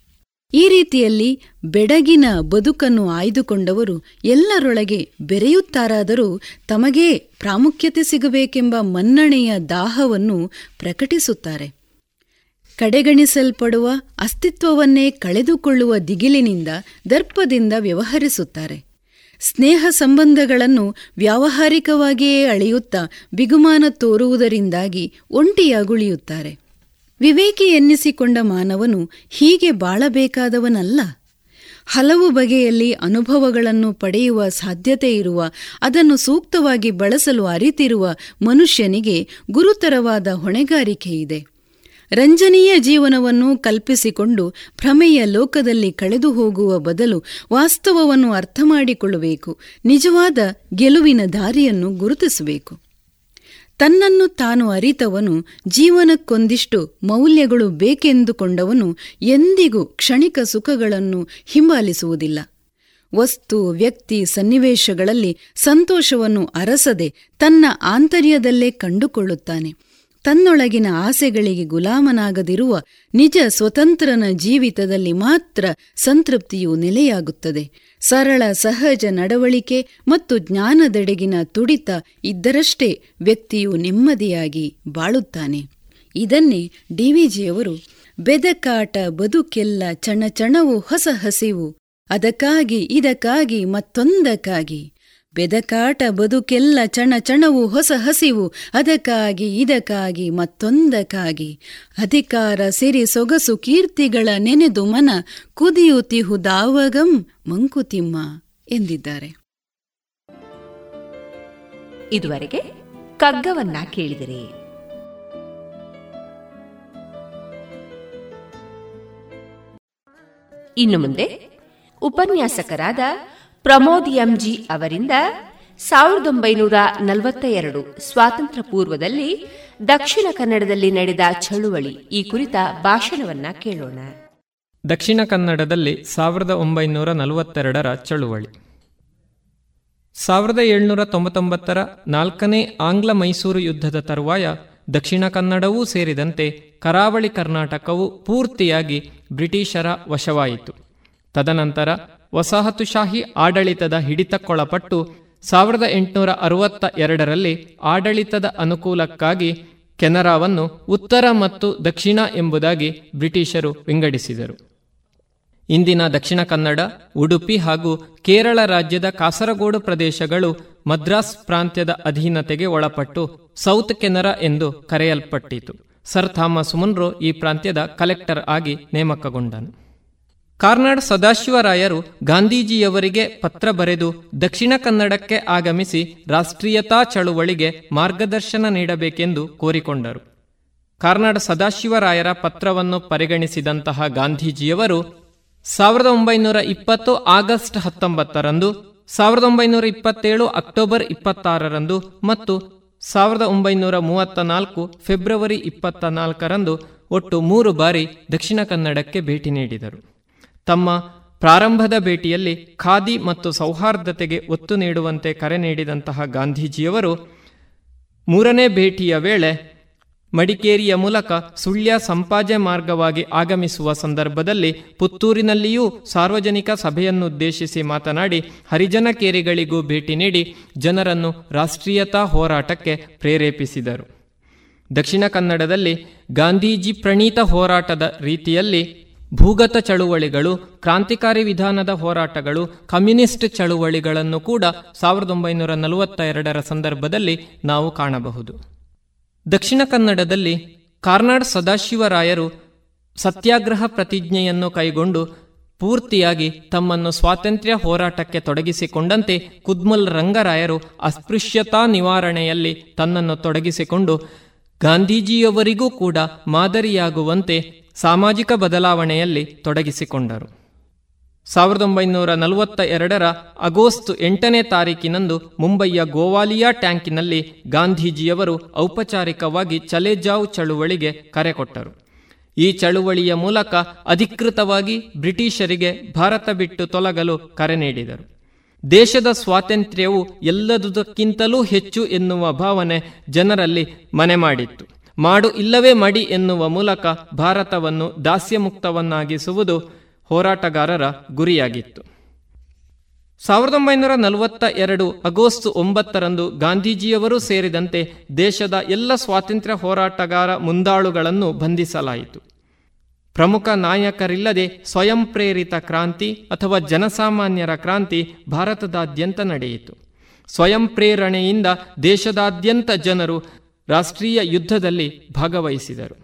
ಈ ರೀತಿಯಲ್ಲಿ ಬೆಡಗಿನ ಬದುಕನ್ನು ಆಯ್ದುಕೊಂಡವರು ಎಲ್ಲರೊಳಗೆ ಬೆರೆಯುತ್ತಾರಾದರೂ ತಮಗೇ ಪ್ರಾಮುಖ್ಯತೆ ಸಿಗಬೇಕೆಂಬ ಮನ್ನಣೆಯ ದಾಹವನ್ನು ಪ್ರಕಟಿಸುತ್ತಾರೆ. ಕಡೆಗಣಿಸಲ್ಪಡುವ ಅಸ್ತಿತ್ವವನ್ನೇ ಕಳೆದುಕೊಳ್ಳುವ ದಿಗಿಲಿನಿಂದ ದರ್ಪದಿಂದ ವ್ಯವಹರಿಸುತ್ತಾರೆ. ಸ್ನೇಹ ಸಂಬಂಧಗಳನ್ನು ವ್ಯಾವಹಾರಿಕವಾಗಿಯೇ ಅಳೆಯುತ್ತಾ ಬಿಗುಮಾನ ತೋರುವುದರಿಂದಾಗಿ ಒಂಟಿಯಾಗುಳಿಯುತ್ತಾರೆ. ವಿವೇಕಿ ಎನ್ನಿಸಿಕೊಂಡ ಮಾನವನು ಹೀಗೆ ಬಾಳಬೇಕಾದವನಲ್ಲ. ಹಲವು ಬಗೆಯಲ್ಲಿ ಅನುಭವಗಳನ್ನು ಪಡೆಯುವ ಸಾಧ್ಯತೆ ಇರುವ, ಅದನ್ನು ಸೂಕ್ತವಾಗಿ ಬಳಸಲು ಅರಿತಿರುವ ಮನುಷ್ಯನಿಗೆ ಗುರುತರವಾದ ಹೊಣೆಗಾರಿಕೆ ಇದೆ. ರಂಜನೀಯ ಜೀವನವನ್ನು ಕಲ್ಪಿಸಿಕೊಂಡು ಭ್ರಮೆಯ ಲೋಕದಲ್ಲಿ ಕಳೆದು ಹೋಗುವ ಬದಲು ವಾಸ್ತವವನ್ನು ಅರ್ಥ ಮಾಡಿಕೊಳ್ಳಬೇಕು ನಿಜವಾದ ಗೆಲುವಿನ ದಾರಿಯನ್ನು ಗುರುತಿಸಬೇಕು. ತನ್ನನ್ನು ತಾನು ಅರಿತವನು, ಜೀವನಕ್ಕೊಂದಿಷ್ಟು ಮೌಲ್ಯಗಳು ಬೇಕೆಂದುಕೊಂಡವನು, ಎಂದಿಗೂ ಕ್ಷಣಿಕ ಸುಖಗಳನ್ನು ಹಿಂಬಾಲಿಸುವುದಿಲ್ಲ. ವಸ್ತು, ವ್ಯಕ್ತಿ, ಸನ್ನಿವೇಶಗಳಲ್ಲಿ ಸಂತೋಷವನ್ನು ಅರಸದೆ ತನ್ನ ಆಂತರ್ಯದಲ್ಲೇ ಕಂಡುಕೊಳ್ಳುತ್ತಾನೆ. ತನ್ನೊಳಗಿನ ಆಸೆಗಳಿಗೆ ಗುಲಾಮನಾಗದಿರುವ ನಿಜ ಸ್ವತಂತ್ರನ ಜೀವಿತದಲ್ಲಿ ಮಾತ್ರ ಸಂತೃಪ್ತಿಯು ನೆಲೆಯಾಗುತ್ತದೆ. ಸರಳ ಸಹಜ ನಡವಳಿಕೆ ಮತ್ತು ಜ್ಞಾನದೆಡೆಗಿನ ತುಡಿತ ಇದ್ದರಷ್ಟೇ ವ್ಯಕ್ತಿಯು ನೆಮ್ಮದಿಯಾಗಿ ಬಾಳುತ್ತಾನೆ. ಇದನ್ನೇ ಡಿವಿಜಿಯವರು ಬೆದಕಾಟ ಬದುಕೆಲ್ಲ ಚಣಚಣವು ಹೊಸ ಹಸಿವು, ಅದಕ್ಕಾಗಿ ಇದಕ್ಕಾಗಿ ಮತ್ತೊಂದಕ್ಕಾಗಿ ಬೆದಕಾಟ ಬದುಕೆಲ್ಲ ಚಣ ಚಣವು ಹೊಸ ಹಸಿವು, ಅದಕ್ಕಾಗಿ, ಇದಕ್ಕಾಗಿ, ಮತ್ತೊಂದಕ್ಕಾಗಿ. ಅಧಿಕಾರ ಸಿರಿ ಸೊಗಸು ಕೀರ್ತಿಗಳ ನೆನೆದು ಮನ ಕುದಿಯುತಿಹುದಾವಗಂ ಮಂಕುತಿಮ್ಮ ಎಂದಿದ್ದಾರೆ. ಇದುವರೆಗೆ ಕಗ್ಗವನ್ನ ಕೇಳಿದಿರಿ. ಇನ್ನು ಮುಂದೆ ಉಪನ್ಯಾಸಕರಾದ ಪ್ರಮೋದ್ ಎಂಜಿ ಅವರಿಂದ ಸಾವಿರದ ಒಂಬೈನೂರ ನಲವತ್ತ ಎರಡು ಸ್ವಾತಂತ್ರ್ಯ ಪೂರ್ವದಲ್ಲಿ ದಕ್ಷಿಣ ಕನ್ನಡದಲ್ಲಿ ನಡೆದ ಚಳುವಳಿ ಈ ಕುರಿತ ಭಾಷಣವನ್ನ ಕೇಳೋಣ. ದಕ್ಷಿಣ ಕನ್ನಡದಲ್ಲಿ ಸಾವಿರದ ಒಂಬೈನೂರ ನಲವತ್ತೆರಡರ ಚಳುವಳಿ. ಸಾವಿರದ ಏಳ್ನೂರ ತೊಂಬತ್ತೊಂಬತ್ತರ ನಾಲ್ಕನೇ ಆಂಗ್ಲ ಮೈಸೂರು ಯುದ್ಧದ ತರುವಾಯ ದಕ್ಷಿಣ ಕನ್ನಡವೂ ಸೇರಿದಂತೆ ಕರಾವಳಿ ಕರ್ನಾಟಕವು ಪೂರ್ತಿಯಾಗಿ ಬ್ರಿಟಿಷರ ವಶವಾಯಿತು. ತದನಂತರ ವಸಾಹತುಶಾಹಿ ಆಡಳಿತದ ಹಿಡಿತಕ್ಕೊಳಪಟ್ಟು ಸಾವಿರದ ಎಂಟುನೂರ ಅರವತ್ತ ಎರಡರಲ್ಲಿ ಆಡಳಿತದ ಅನುಕೂಲಕ್ಕಾಗಿ ಕೆನರಾವನ್ನು ಉತ್ತರ ಮತ್ತು ದಕ್ಷಿಣ ಎಂಬುದಾಗಿ ಬ್ರಿಟಿಷರು ವಿಂಗಡಿಸಿದರು. ಇಂದಿನ ದಕ್ಷಿಣ ಕನ್ನಡ, ಉಡುಪಿ ಹಾಗೂ ಕೇರಳ ರಾಜ್ಯದ ಕಾಸರಗೋಡು ಪ್ರದೇಶಗಳು ಮದ್ರಾಸ್ ಪ್ರಾಂತ್ಯದ ಅಧೀನತೆಗೆ ಒಳಪಟ್ಟು ಸೌತ್ ಕೆನರಾ ಎಂದು ಕರೆಯಲ್ಪಟ್ಟಿತು. ಸರ್ ಥಾಮಸ್ ಮುನ್ರೋ ಈ ಪ್ರಾಂತ್ಯದ ಕಲೆಕ್ಟರ್ ಆಗಿ ನೇಮಕಗೊಂಡನು. ಕಾರ್ನಾಡ್ ಸದಾಶಿವರಾಯರು ಗಾಂಧೀಜಿಯವರಿಗೆ ಪತ್ರ ಬರೆದು ದಕ್ಷಿಣ ಕನ್ನಡಕ್ಕೆ ಆಗಮಿಸಿ ರಾಷ್ಟ್ರೀಯತಾ ಚಳುವಳಿಗೆ ಮಾರ್ಗದರ್ಶನ ನೀಡಬೇಕೆಂದು ಕೋರಿಕೊಂಡರು. ಕಾರ್ನಾಡ್ ಸದಾಶಿವರಾಯರ ಪತ್ರವನ್ನು ಪರಿಗಣಿಸಿದಂತಹ ಗಾಂಧೀಜಿಯವರು ಸಾವಿರದ ಒಂಬೈನೂರ ಇಪ್ಪತ್ತು ಆಗಸ್ಟ್ ಹತ್ತೊಂಬತ್ತರಂದು, ಸಾವಿರದ ಒಂಬೈನೂರ ಇಪ್ಪತ್ತೇಳು ಅಕ್ಟೋಬರ್ ಇಪ್ಪತ್ತಾರರಂದು ಮತ್ತು ಸಾವಿರದ ಒಂಬೈನೂರ ಮೂವತ್ತ ನಾಲ್ಕು ಫೆಬ್ರವರಿ ಇಪ್ಪತ್ತ ನಾಲ್ಕರಂದು ಒಟ್ಟು ಮೂರು ಬಾರಿ ದಕ್ಷಿಣ ಕನ್ನಡಕ್ಕೆ ಭೇಟಿ ನೀಡಿದರು. ತಮ್ಮ ಪ್ರಾರಂಭದ ಭೇಟಿಯಲ್ಲಿ ಖಾದಿ ಮತ್ತು ಸೌಹಾರ್ದತೆಗೆ ಒತ್ತು ನೀಡುವಂತೆ ಕರೆ ನೀಡಿದಂತಹ ಗಾಂಧೀಜಿಯವರು ಮೂರನೇ ಭೇಟಿಯ ವೇಳೆ ಮಡಿಕೇರಿಯ ಮೂಲಕ ಸುಳ್ಯ ಸಂಪಾಜೆ ಮಾರ್ಗವಾಗಿ ಆಗಮಿಸುವ ಸಂದರ್ಭದಲ್ಲಿ ಪುತ್ತೂರಿನಲ್ಲಿಯೂ ಸಾರ್ವಜನಿಕ ಸಭೆಯನ್ನುದ್ದೇಶಿಸಿ ಮಾತನಾಡಿ ಹರಿಜನ ಕೇರಿಗಳಿಗೂ ಭೇಟಿ ನೀಡಿ ಜನರನ್ನು ರಾಷ್ಟ್ರೀಯತಾ ಹೋರಾಟಕ್ಕೆ ಪ್ರೇರೇಪಿಸಿದರು. ದಕ್ಷಿಣ ಕನ್ನಡದಲ್ಲಿ ಗಾಂಧೀಜಿ ಪ್ರಣೀತ ಹೋರಾಟದ ರೀತಿಯಲ್ಲಿ ಭೂಗತ ಚಳುವಳಿಗಳು, ಕ್ರಾಂತಿಕಾರಿ ವಿಧಾನದ ಹೋರಾಟಗಳು, ಕಮ್ಯುನಿಸ್ಟ್ ಚಳುವಳಿಗಳನ್ನು ಕೂಡ ಸಾವಿರದ ಒಂಬೈನೂರ ನಲವತ್ತ ಎರಡರ ಸಂದರ್ಭದಲ್ಲಿ ನಾವು ಕಾಣಬಹುದು. ದಕ್ಷಿಣ ಕನ್ನಡದಲ್ಲಿ ಕಾರ್ನಾಡ್ ಸದಾಶಿವರಾಯರು ಸತ್ಯಾಗ್ರಹ ಪ್ರತಿಜ್ಞೆಯನ್ನು ಕೈಗೊಂಡು ಪೂರ್ತಿಯಾಗಿ ತಮ್ಮನ್ನು ಸ್ವಾತಂತ್ರ್ಯ ಹೋರಾಟಕ್ಕೆ ತೊಡಗಿಸಿಕೊಂಡಂತೆ ಕುದ್ಮಲ್ ರಂಗರಾಯರು ಅಸ್ಪೃಶ್ಯತಾ ನಿವಾರಣೆಯಲ್ಲಿ ತನ್ನನ್ನು ತೊಡಗಿಸಿಕೊಂಡು ಗಾಂಧೀಜಿಯವರಿಗೂ ಕೂಡ ಮಾದರಿಯಾಗುವಂತೆ ಸಾಮಾಜಿಕ ಬದಲಾವಣೆಯಲ್ಲಿ ತೊಡಗಿಸಿಕೊಂಡರು. ಸಾವಿರದ ಒಂಬೈನೂರ ನಲವತ್ತ ಎರಡರ ಆಗಸ್ಟ್ ಎಂಟನೇ ತಾರೀಕಿನಂದು ಮುಂಬಯಿಯ ಗೋವಾಲಿಯಾ ಟ್ಯಾಂಕಿನಲ್ಲಿ ಗಾಂಧೀಜಿಯವರು ಔಪಚಾರಿಕವಾಗಿ ಚಲೇಜಾವ್ ಚಳುವಳಿಗೆ ಕರೆ ಕೊಟ್ಟರು. ಈ ಚಳುವಳಿಯ ಮೂಲಕ ಅಧಿಕೃತವಾಗಿ ಬ್ರಿಟಿಷರಿಗೆ ಭಾರತ ಬಿಟ್ಟು ತೊಲಗಲು ಕರೆ ನೀಡಿದರು. ದೇಶದ ಸ್ವಾತಂತ್ರ್ಯವು ಎಲ್ಲದುದಕ್ಕಿಂತಲೂ ಹೆಚ್ಚು ಎನ್ನುವ ಭಾವನೆ ಜನರಲ್ಲಿ ಮನೆ ಮಾಡಿತ್ತು. ಮಾಡು ಇಲ್ಲವೇ ಮಡಿ ಎನ್ನುವ ಮೂಲಕ ಭಾರತವನ್ನು ದಾಸ್ಯಮುಕ್ತವನ್ನಾಗಿಸುವುದು ಹೋರಾಟಗಾರರ ಗುರಿಯಾಗಿತ್ತು. ಸಾವಿರದ ಒಂಬೈನೂರ ನಲವತ್ತ ಎರಡು ಆಗಸ್ಟ್ ಒಂಬತ್ತರಂದು ಗಾಂಧೀಜಿಯವರು ಸೇರಿದಂತೆ ದೇಶದ ಎಲ್ಲ ಸ್ವಾತಂತ್ರ್ಯ ಹೋರಾಟಗಾರ ಮುಂದಾಳುಗಳನ್ನು ಬಂಧಿಸಲಾಯಿತು. ಪ್ರಮುಖ ನಾಯಕರಿಲ್ಲದೆ ಸ್ವಯಂ ಪ್ರೇರಿತ ಕ್ರಾಂತಿ ಅಥವಾ ಜನಸಾಮಾನ್ಯರ ಕ್ರಾಂತಿ ಭಾರತದಾದ್ಯಂತ ನಡೆಯಿತು. ಸ್ವಯಂ ಪ್ರೇರಣೆಯಿಂದ ದೇಶದಾದ್ಯಂತ ಜನರು ರಾಷ್ಟ್ರೀಯ ಯುದ್ಧದಲ್ಲಿ ಭಾಗವಹಿಸಿದರು.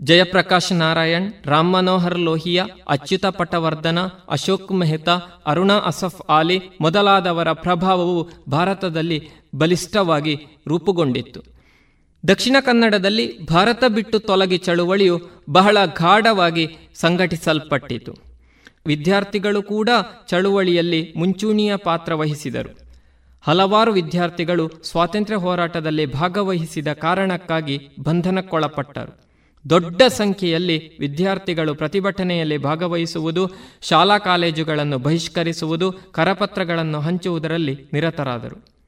ಜಯಪ್ರಕಾಶ್ ನಾರಾಯಣ್, ರಾಮ್ ಮನೋಹರ್ ಲೋಹಿಯಾ, ಅಚ್ಯುತ ಪಟವರ್ಧನ, ಅಶೋಕ್ ಮೆಹ್ತಾ, ಅರುಣಾ ಅಸಫ್ ಆಲಿ ಮೊದಲಾದವರ ಪ್ರಭಾವವು ಭಾರತದಲ್ಲಿ ಬಲಿಷ್ಠವಾಗಿ ರೂಪುಗೊಂಡಿತ್ತು. ದಕ್ಷಿಣ ಕನ್ನಡದಲ್ಲಿ ಭಾರತ ಬಿಟ್ಟು ತೊಲಗಿ ಚಳುವಳಿಯು ಬಹಳ ಗಾಢವಾಗಿ ಸಂಘಟಿಸಲ್ಪಟ್ಟಿತು. ವಿದ್ಯಾರ್ಥಿಗಳು ಕೂಡ ಚಳುವಳಿಯಲ್ಲಿ ಮುಂಚೂಣಿಯ ಪಾತ್ರ ವಹಿಸಿದರು. ಹಲವಾರು ವಿದ್ಯಾರ್ಥಿಗಳು ಸ್ವಾತಂತ್ರ್ಯ ಹೋರಾಟದಲ್ಲಿ ಭಾಗವಹಿಸಿದ ಕಾರಣಕ್ಕಾಗಿ ಬಂಧನಕ್ಕೊಳಪಟ್ಟರು. ದೊಡ್ಡ ಸಂಖ್ಯೆಯಲ್ಲಿ ವಿದ್ಯಾರ್ಥಿಗಳು ಪ್ರತಿಭಟನೆಯಲ್ಲಿ ಭಾಗವಹಿಸುವುದು, ಶಾಲಾ ಕಾಲೇಜುಗಳನ್ನು ಬಹಿಷ್ಕರಿಸುವುದು, ಕರಪತ್ರಗಳನ್ನು ಹಂಚುವುದರಲ್ಲಿ ನಿರತರಾದರು.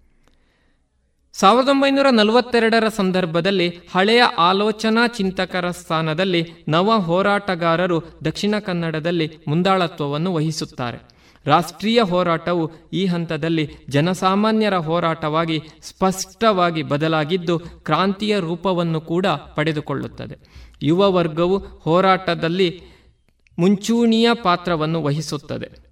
ಸಾವಿರದ ಒಂಬೈನೂರ ನಲವತ್ತೆರಡರ ಸಂದರ್ಭದಲ್ಲಿ ಹಳೆಯ ಆಲೋಚನಾ ಚಿಂತಕರ ಸ್ಥಾನದಲ್ಲಿ ನವ ಹೋರಾಟಗಾರರು ದಕ್ಷಿಣ ಕನ್ನಡದಲ್ಲಿ ಮುಂದಾಳತ್ವವನ್ನು ವಹಿಸುತ್ತಾರೆ. ರಾಷ್ಟ್ರೀಯ ಹೋರಾಟವು ಈ ಹಂತದಲ್ಲಿ ಜನಸಾಮಾನ್ಯರ ಹೋರಾಟವಾಗಿ ಸ್ಪಷ್ಟವಾಗಿ ಬದಲಾಗಿದ್ದು ಕ್ರಾಂತಿಯ ರೂಪವನ್ನು ಕೂಡ ಪಡೆದುಕೊಳ್ಳುತ್ತದೆ. ಯುವ ವರ್ಗವು ಹೋರಾಟದಲ್ಲಿ ಮುಂಚೂಣಿಯ ಪಾತ್ರವನ್ನು ವಹಿಸುತ್ತದೆ.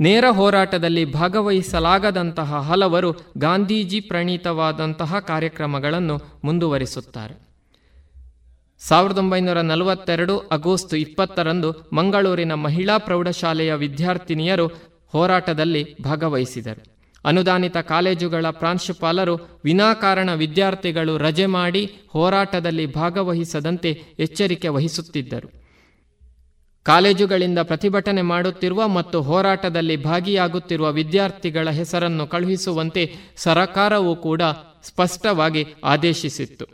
ನೇರ ಹೋರಾಟದಲ್ಲಿ ಭಾಗವಹಿಸಲಾಗದಂತಹ ಹಲವರು ಗಾಂಧೀಜಿ ಪ್ರಣೀತವಾದಂತಹ ಕಾರ್ಯಕ್ರಮಗಳನ್ನು ಮುಂದುವರಿಸುತ್ತಾರೆ. ಸಾವಿರದ ಒಂಬೈನೂರ ನಲವತ್ತೆರಡು ಆಗಸ್ಟ್ ಇಪ್ಪತ್ತರಂದು ಮಂಗಳೂರಿನ ಮಹಿಳಾ ಪ್ರೌಢಶಾಲೆಯ ವಿದ್ಯಾರ್ಥಿನಿಯರು ಹೋರಾಟದಲ್ಲಿ ಭಾಗವಹಿಸಿದರು. ಅನುದಾನಿತ ಕಾಲೇಜುಗಳ ಪ್ರಾಂಶುಪಾಲರು ವಿನಾಕಾರಣ ವಿದ್ಯಾರ್ಥಿಗಳು ರಜೆ ಮಾಡಿ ಹೋರಾಟದಲ್ಲಿ ಭಾಗವಹಿಸದಂತೆ ಎಚ್ಚರಿಕೆ ವಹಿಸುತ್ತಿದ್ದರು. ಕಾಲೇಜುಗಳಿಂದ ಪ್ರತಿಭಟನೆ ಮಾಡುತ್ತಿರುವ ಮತ್ತು ಹೋರಾಟದಲ್ಲಿ ಭಾಗಿಯಾಗುತ್ತಿರುವ ವಿದ್ಯಾರ್ಥಿಗಳ ಹೆಸರನ್ನು ಕಳುಹಿಸುವಂತೆ ಸರಕಾರವು ಕೂಡ ಸ್ಪಷ್ಟವಾಗಿ ಆದೇಶಿಸಿತ್ತು.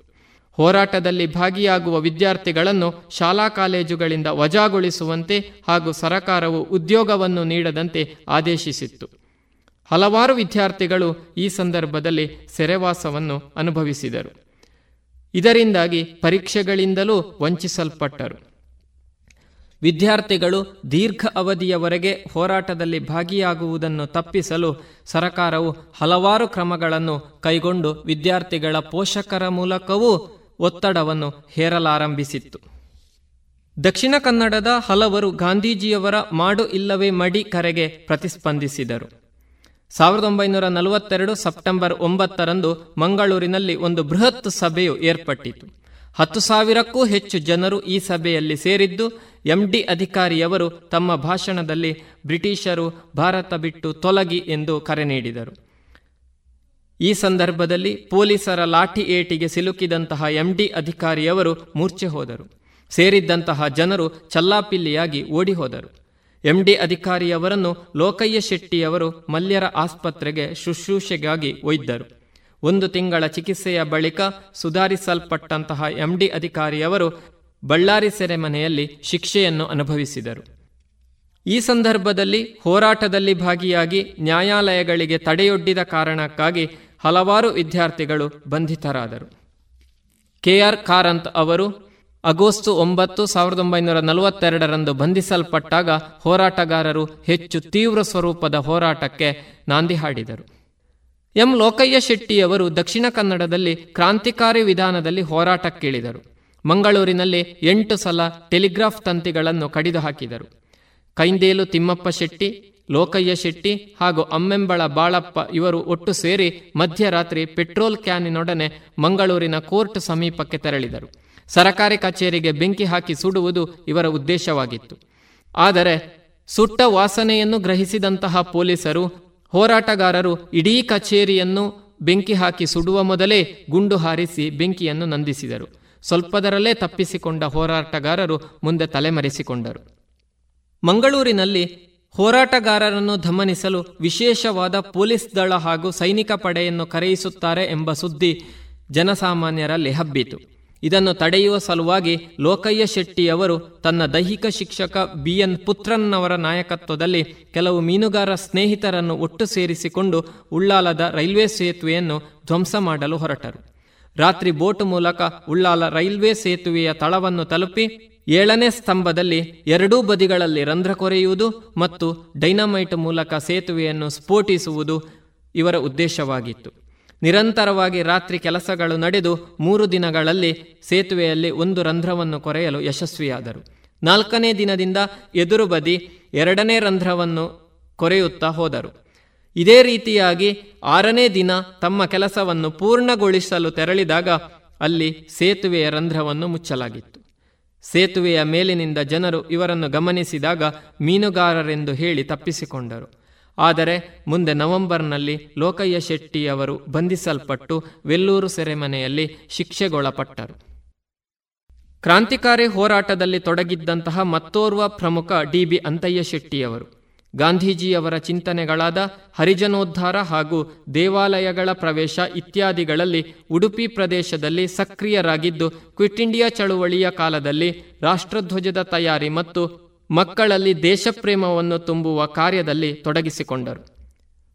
ಹೋರಾಟದಲ್ಲಿ ಭಾಗಿಯಾಗುವ ವಿದ್ಯಾರ್ಥಿಗಳನ್ನು ಶಾಲಾ ಕಾಲೇಜುಗಳಿಂದ ವಜಾಗೊಳಿಸುವಂತೆ ಹಾಗೂ ಸರಕಾರವು ಉದ್ಯೋಗವನ್ನು ನೀಡದಂತೆ ಆದೇಶಿಸಿತ್ತು. ಹಲವಾರು ವಿದ್ಯಾರ್ಥಿಗಳು ಈ ಸಂದರ್ಭದಲ್ಲಿ ಸೆರೆವಾಸವನ್ನು ಅನುಭವಿಸಿದರು. ಇದರಿಂದಾಗಿ ಪರೀಕ್ಷೆಗಳಿಂದಲೂ ವಂಚಿಸಲ್ಪಟ್ಟರು. ವಿದ್ಯಾರ್ಥಿಗಳು ದೀರ್ಘ ಅವಧಿಯವರೆಗೆ ಹೋರಾಟದಲ್ಲಿ ಭಾಗಿಯಾಗುವುದನ್ನು ತಪ್ಪಿಸಲು ಸರಕಾರವು ಹಲವಾರು ಕ್ರಮಗಳನ್ನು ಕೈಗೊಂಡು ವಿದ್ಯಾರ್ಥಿಗಳ ಪೋಷಕರ ಮೂಲಕವೂ ಒತ್ತಡವನ್ನು ಹೇರಲಾರಂಭಿಸಿತ್ತು. ದಕ್ಷಿಣ ಕನ್ನಡದ ಹಲವರು ಗಾಂಧೀಜಿಯವರ ಮಾಡು ಇಲ್ಲವೇ ಮಡಿ ಕರೆಗೆ ಪ್ರತಿಸ್ಪಂದಿಸಿದರು. ಸಾವಿರದ ಒಂಬೈನೂರ ನಲವತ್ತೆರಡು ಸೆಪ್ಟೆಂಬರ್ ಒಂಬತ್ತರಂದು ಮಂಗಳೂರಿನಲ್ಲಿ ಒಂದು ಬೃಹತ್ ಸಭೆಯು ಏರ್ಪಟ್ಟಿತು. ಹತ್ತು ಸಾವಿರಕ್ಕೂ ಹೆಚ್ಚು ಜನರು ಈ ಸಭೆಯಲ್ಲಿ ಸೇರಿದ್ದು, ಎಂಡಿ ಅಧಿಕಾರಿಯವರು ತಮ್ಮ ಭಾಷಣದಲ್ಲಿ ಬ್ರಿಟಿಷರು ಭಾರತ ಬಿಟ್ಟು ತೊಲಗಿ ಎಂದು ಕರೆ ನೀಡಿದರು. ಈ ಸಂದರ್ಭದಲ್ಲಿ ಪೊಲೀಸರ ಲಾಠಿ ಏಟಿಗೆ ಸಿಲುಕಿದಂತಹ ಎಂಡಿ ಅಧಿಕಾರಿಯವರು ಮೂರ್ಛೆ ಹೋದರು. ಸೇರಿದ್ದಂತಹ ಜನರು ಚಲ್ಲಾಪಿಲ್ಲಿಯಾಗಿ ಓಡಿ ಹೋದರು ಎಂಡಿ ಅಧಿಕಾರಿಯವರನ್ನು ಲೋಕಯ್ಯ ಶೆಟ್ಟಿಯವರು ಮಲ್ಯರ ಆಸ್ಪತ್ರೆಗೆ ಶುಶ್ರೂಷೆಗಾಗಿ ಒಯ್ದರು. ಒಂದು ತಿಂಗಳ ಚಿಕಿತ್ಸೆಯ ಬಳಿಕ ಸುಧಾರಿಸಲ್ಪಟ್ಟಂತಹ ಎಂಡಿ ಅಧಿಕಾರಿಯವರು ಬಳ್ಳಾರಿ ಸೆರೆಮನೆಯಲ್ಲಿ ಶಿಕ್ಷೆಯನ್ನು ಅನುಭವಿಸಿದರು. ಈ ಸಂದರ್ಭದಲ್ಲಿ ಹೋರಾಟದಲ್ಲಿ ಭಾಗಿಯಾಗಿ ನ್ಯಾಯಾಲಯಗಳಿಗೆ ತಡೆಯೊಡ್ಡಿದ ಕಾರಣಕ್ಕಾಗಿ ಹಲವಾರು ವಿದ್ಯಾರ್ಥಿಗಳು ಬಂಧಿತರಾದರು. ಕೆಆರ್ ಕಾರಂತ್ ಅವರು ಆಗಸ್ಟ್ ಒಂಬತ್ತು ಸಾವಿರದ ಒಂಬೈನೂರ ನಲವತ್ತೆರಡರಂದು ಬಂಧಿಸಲ್ಪಟ್ಟಾಗ ಹೋರಾಟಗಾರರು ಹೆಚ್ಚು ತೀವ್ರ ಸ್ವರೂಪದ ಹೋರಾಟಕ್ಕೆ ನಾಂದಿ ಹಾಡಿದರು. ಎಂ ಲೋಕಯ್ಯ ಶೆಟ್ಟಿಯವರು ದಕ್ಷಿಣ ಕನ್ನಡದಲ್ಲಿ ಕ್ರಾಂತಿಕಾರಿ ವಿಧಾನದಲ್ಲಿ ಹೋರಾಟಕ್ಕಿಳಿದರು. ಮಂಗಳೂರಿನಲ್ಲಿ ಎಂಟು ಸಲ ಟೆಲಿಗ್ರಾಫ್ ತಂತಿಗಳನ್ನು ಕಡಿದು ಹಾಕಿದರು ಕೈಂದೇಲು ತಿಮ್ಮಪ್ಪ ಶೆಟ್ಟಿ, ಲೋಕಯ್ಯ ಶೆಟ್ಟಿ ಹಾಗೂ ಅಮ್ಮೆಂಬಳ ಬಾಳಪ್ಪ ಇವರು ಒಟ್ಟು ಸೇರಿ ಮಧ್ಯರಾತ್ರಿ ಪೆಟ್ರೋಲ್ ಕ್ಯಾನಿನೊಡನೆ ಮಂಗಳೂರಿನ ಕೋರ್ಟ್ ಸಮೀಪಕ್ಕೆ ತೆರಳಿದರು. ಸರಕಾರಿ ಕಚೇರಿಗೆ ಬೆಂಕಿ ಹಾಕಿ ಸುಡುವುದು ಇವರ ಉದ್ದೇಶವಾಗಿತ್ತು. ಆದರೆ ಸುಟ್ಟ ವಾಸನೆಯನ್ನು ಗ್ರಹಿಸಿದಂತಹ ಪೊಲೀಸರು ಹೋರಾಟಗಾರರು ಇಡೀ ಕಚೇರಿಯನ್ನು ಬೆಂಕಿ ಹಾಕಿ ಸುಡುವ ಮೊದಲೇ ಗುಂಡು ಹಾರಿಸಿ ಬೆಂಕಿಯನ್ನು ನಂದಿಸಿದರು. ಸ್ವಲ್ಪದರಲ್ಲೇ ತಪ್ಪಿಸಿಕೊಂಡ ಹೋರಾಟಗಾರರು ಮುಂದೆ ತಲೆಮರೆಸಿಕೊಂಡರು. ಮಂಗಳೂರಿನಲ್ಲಿ ಹೋರಾಟಗಾರರನ್ನು ದಮನಿಸಲು ವಿಶೇಷವಾದ ಪೊಲೀಸ್ ದಳ ಹಾಗೂ ಸೈನಿಕ ಪಡೆಯನ್ನು ಕರೆಯಿಸುತ್ತಾರೆ ಎಂಬ ಸುದ್ದಿ ಜನಸಾಮಾನ್ಯರಲ್ಲಿ ಹಬ್ಬಿತು. ಇದನ್ನು ತಡೆಯುವ ಸಲುವಾಗಿ ಲೋಕಯ್ಯ ಶೆಟ್ಟಿಯವರು ತನ್ನ ದೈಹಿಕ ಶಿಕ್ಷಕ ಬಿ ಎನ್ ಪುತ್ರನ್ನವರ ನಾಯಕತ್ವದಲ್ಲಿ ಕೆಲವು ಮೀನುಗಾರ ಸ್ನೇಹಿತರನ್ನು ಒಟ್ಟು ಸೇರಿಸಿಕೊಂಡು ಉಳ್ಳಾಲದ ರೈಲ್ವೆ ಸೇತುವೆಯನ್ನು ಧ್ವಂಸ ಮಾಡಲು ಹೊರಟರು. ರಾತ್ರಿ ಬೋಟ್ ಮೂಲಕ ಉಳ್ಳಾಲ ರೈಲ್ವೆ ಸೇತುವೆಯ ತಳವನ್ನು ತಲುಪಿ ಏಳನೇ ಸ್ತಂಭದಲ್ಲಿ ಎರಡೂ ಬದಿಗಳಲ್ಲಿ ರಂಧ್ರ ಕೊರೆಯುವುದು ಮತ್ತು ಡೈನಮೈಟ್ ಮೂಲಕ ಸೇತುವೆಯನ್ನು ಸ್ಫೋಟಿಸುವುದು ಇವರ ಉದ್ದೇಶವಾಗಿತ್ತು. ನಿರಂತರವಾಗಿ ರಾತ್ರಿ ಕೆಲಸಗಳು ನಡೆದು ಮೂರು ದಿನಗಳಲ್ಲಿ ಸೇತುವೆಯಲ್ಲಿ ಒಂದು ರಂಧ್ರವನ್ನು ಕೊರೆಯಲು ಯಶಸ್ವಿಯಾದರು. ನಾಲ್ಕನೇ ದಿನದಿಂದ ಎದುರು ಬದಿ ಎರಡನೇ ರಂಧ್ರವನ್ನು ಕೊರೆಯುತ್ತಾ ಹೋದರು. ಇದೇ ರೀತಿಯಾಗಿ ಆರನೇ ದಿನ ತಮ್ಮ ಕೆಲಸವನ್ನು ಪೂರ್ಣಗೊಳಿಸಲು ತೆರಳಿದಾಗ ಅಲ್ಲಿ ಸೇತುವೆಯ ರಂಧ್ರವನ್ನು ಮುಚ್ಚಲಾಗಿತ್ತು. ಸೇತುವೆಯ ಮೇಲಿನಿಂದ ಜನರು ಇವರನ್ನು ಗಮನಿಸಿದಾಗ ಮೀನುಗಾರರೆಂದು ಹೇಳಿ ತಪ್ಪಿಸಿಕೊಂಡರು. ಆದರೆ ಮುಂದೆ ನವೆಂಬರ್ನಲ್ಲಿ ಲೋಕಯ್ಯ ಶೆಟ್ಟಿಯವರು ಬಂಧಿಸಲ್ಪಟ್ಟು ವೆಲ್ಲೂರು ಸೆರೆಮನೆಯಲ್ಲಿ ಶಿಕ್ಷೆಗೊಳಪಟ್ಟರು. ಕ್ರಾಂತಿಕಾರಿ ಹೋರಾಟದಲ್ಲಿ ತೊಡಗಿದ್ದಂತಹ ಮತ್ತೋರ್ವ ಪ್ರಮುಖ ಡಿ ಬಿ ಅಂತಯ್ಯ ಶೆಟ್ಟಿಯವರು ಗಾಂಧೀಜಿಯವರ ಚಿಂತನೆಗಳಾದ ಹರಿಜನೋದ್ಧಾರ ಹಾಗೂ ದೇವಾಲಯಗಳ ಪ್ರವೇಶ ಇತ್ಯಾದಿಗಳಲ್ಲಿ ಉಡುಪಿ ಪ್ರದೇಶದಲ್ಲಿ ಸಕ್ರಿಯರಾಗಿದ್ದು ಕ್ವಿಟ್ ಇಂಡಿಯಾ ಚಳುವಳಿಯ ಕಾಲದಲ್ಲಿ ರಾಷ್ಟ್ರಧ್ವಜದ ತಯಾರಿ ಮತ್ತು ಮಕ್ಕಳಲ್ಲಿ ದೇಶಪ್ರೇಮವನ್ನು ತುಂಬುವ ಕಾರ್ಯದಲ್ಲಿ ತೊಡಗಿಸಿಕೊಂಡರು.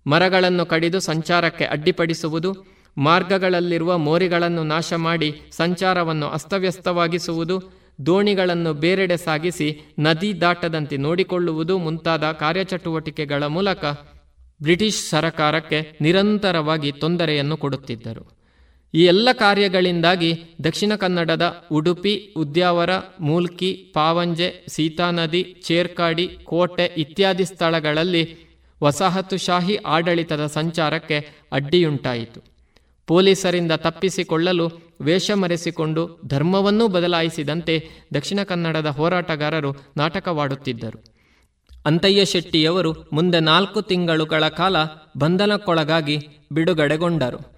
ಮರಗಳನ್ನು ಕಡಿದು ಸಂಚಾರಕ್ಕೆ ಅಡ್ಡಿಪಡಿಸುವುದು, ಮಾರ್ಗಗಳಲ್ಲಿರುವ ಮೋರಿಗಳನ್ನು ನಾಶ ಮಾಡಿ ಸಂಚಾರವನ್ನು ಅಸ್ತವ್ಯಸ್ತವಾಗಿಸುವುದು, ದೋಣಿಗಳನ್ನು ಬೇರೆಡೆ ಸಾಗಿಸಿ ನದಿ ದಾಟದಂತೆ ನೋಡಿಕೊಳ್ಳುವುದು ಮುಂತಾದ ಕಾರ್ಯಚಟುವಟಿಕೆಗಳ ಮೂಲಕ ಬ್ರಿಟಿಷ್ ಸರಕಾರಕ್ಕೆ ನಿರಂತರವಾಗಿ ತೊಂದರೆಯನ್ನು ಕೊಡುತ್ತಿದ್ದರು. ಈ ಎಲ್ಲ ಕಾರ್ಯಗಳಿಂದಾಗಿ ದಕ್ಷಿಣ ಕನ್ನಡದ ಉಡುಪಿ, ಉದ್ಯಾವರ, ಮೂಲ್ಕಿ, ಪಾವಂಜೆ, ಸೀತಾನದಿ, ಚೇರ್ಕಾಡಿ, ಕೋಟೆ ಇತ್ಯಾದಿ ಸ್ಥಳಗಳಲ್ಲಿ ವಸಾಹತುಶಾಹಿ ಆಡಳಿತದ ಸಂಚಾರಕ್ಕೆ ಅಡ್ಡಿಯುಂಟಾಯಿತು. ಪೊಲೀಸರಿಂದ ತಪ್ಪಿಸಿಕೊಳ್ಳಲು ವೇಷ ಮರೆಸಿಕೊಂಡು ಧರ್ಮವನ್ನೂ ಬದಲಾಯಿಸಿದಂತೆ ದಕ್ಷಿಣ ಕನ್ನಡದ ಹೋರಾಟಗಾರರು ನಾಟಕವಾಡುತ್ತಿದ್ದರು. ಅಂತಯ್ಯ ಶೆಟ್ಟಿಯವರು ಮುಂದೆ ನಾಲ್ಕು ತಿಂಗಳುಗಳ ಕಾಲ ಬಂಧನಕ್ಕೊಳಗಾಗಿ ಬಿಡುಗಡೆಗೊಂಡರು.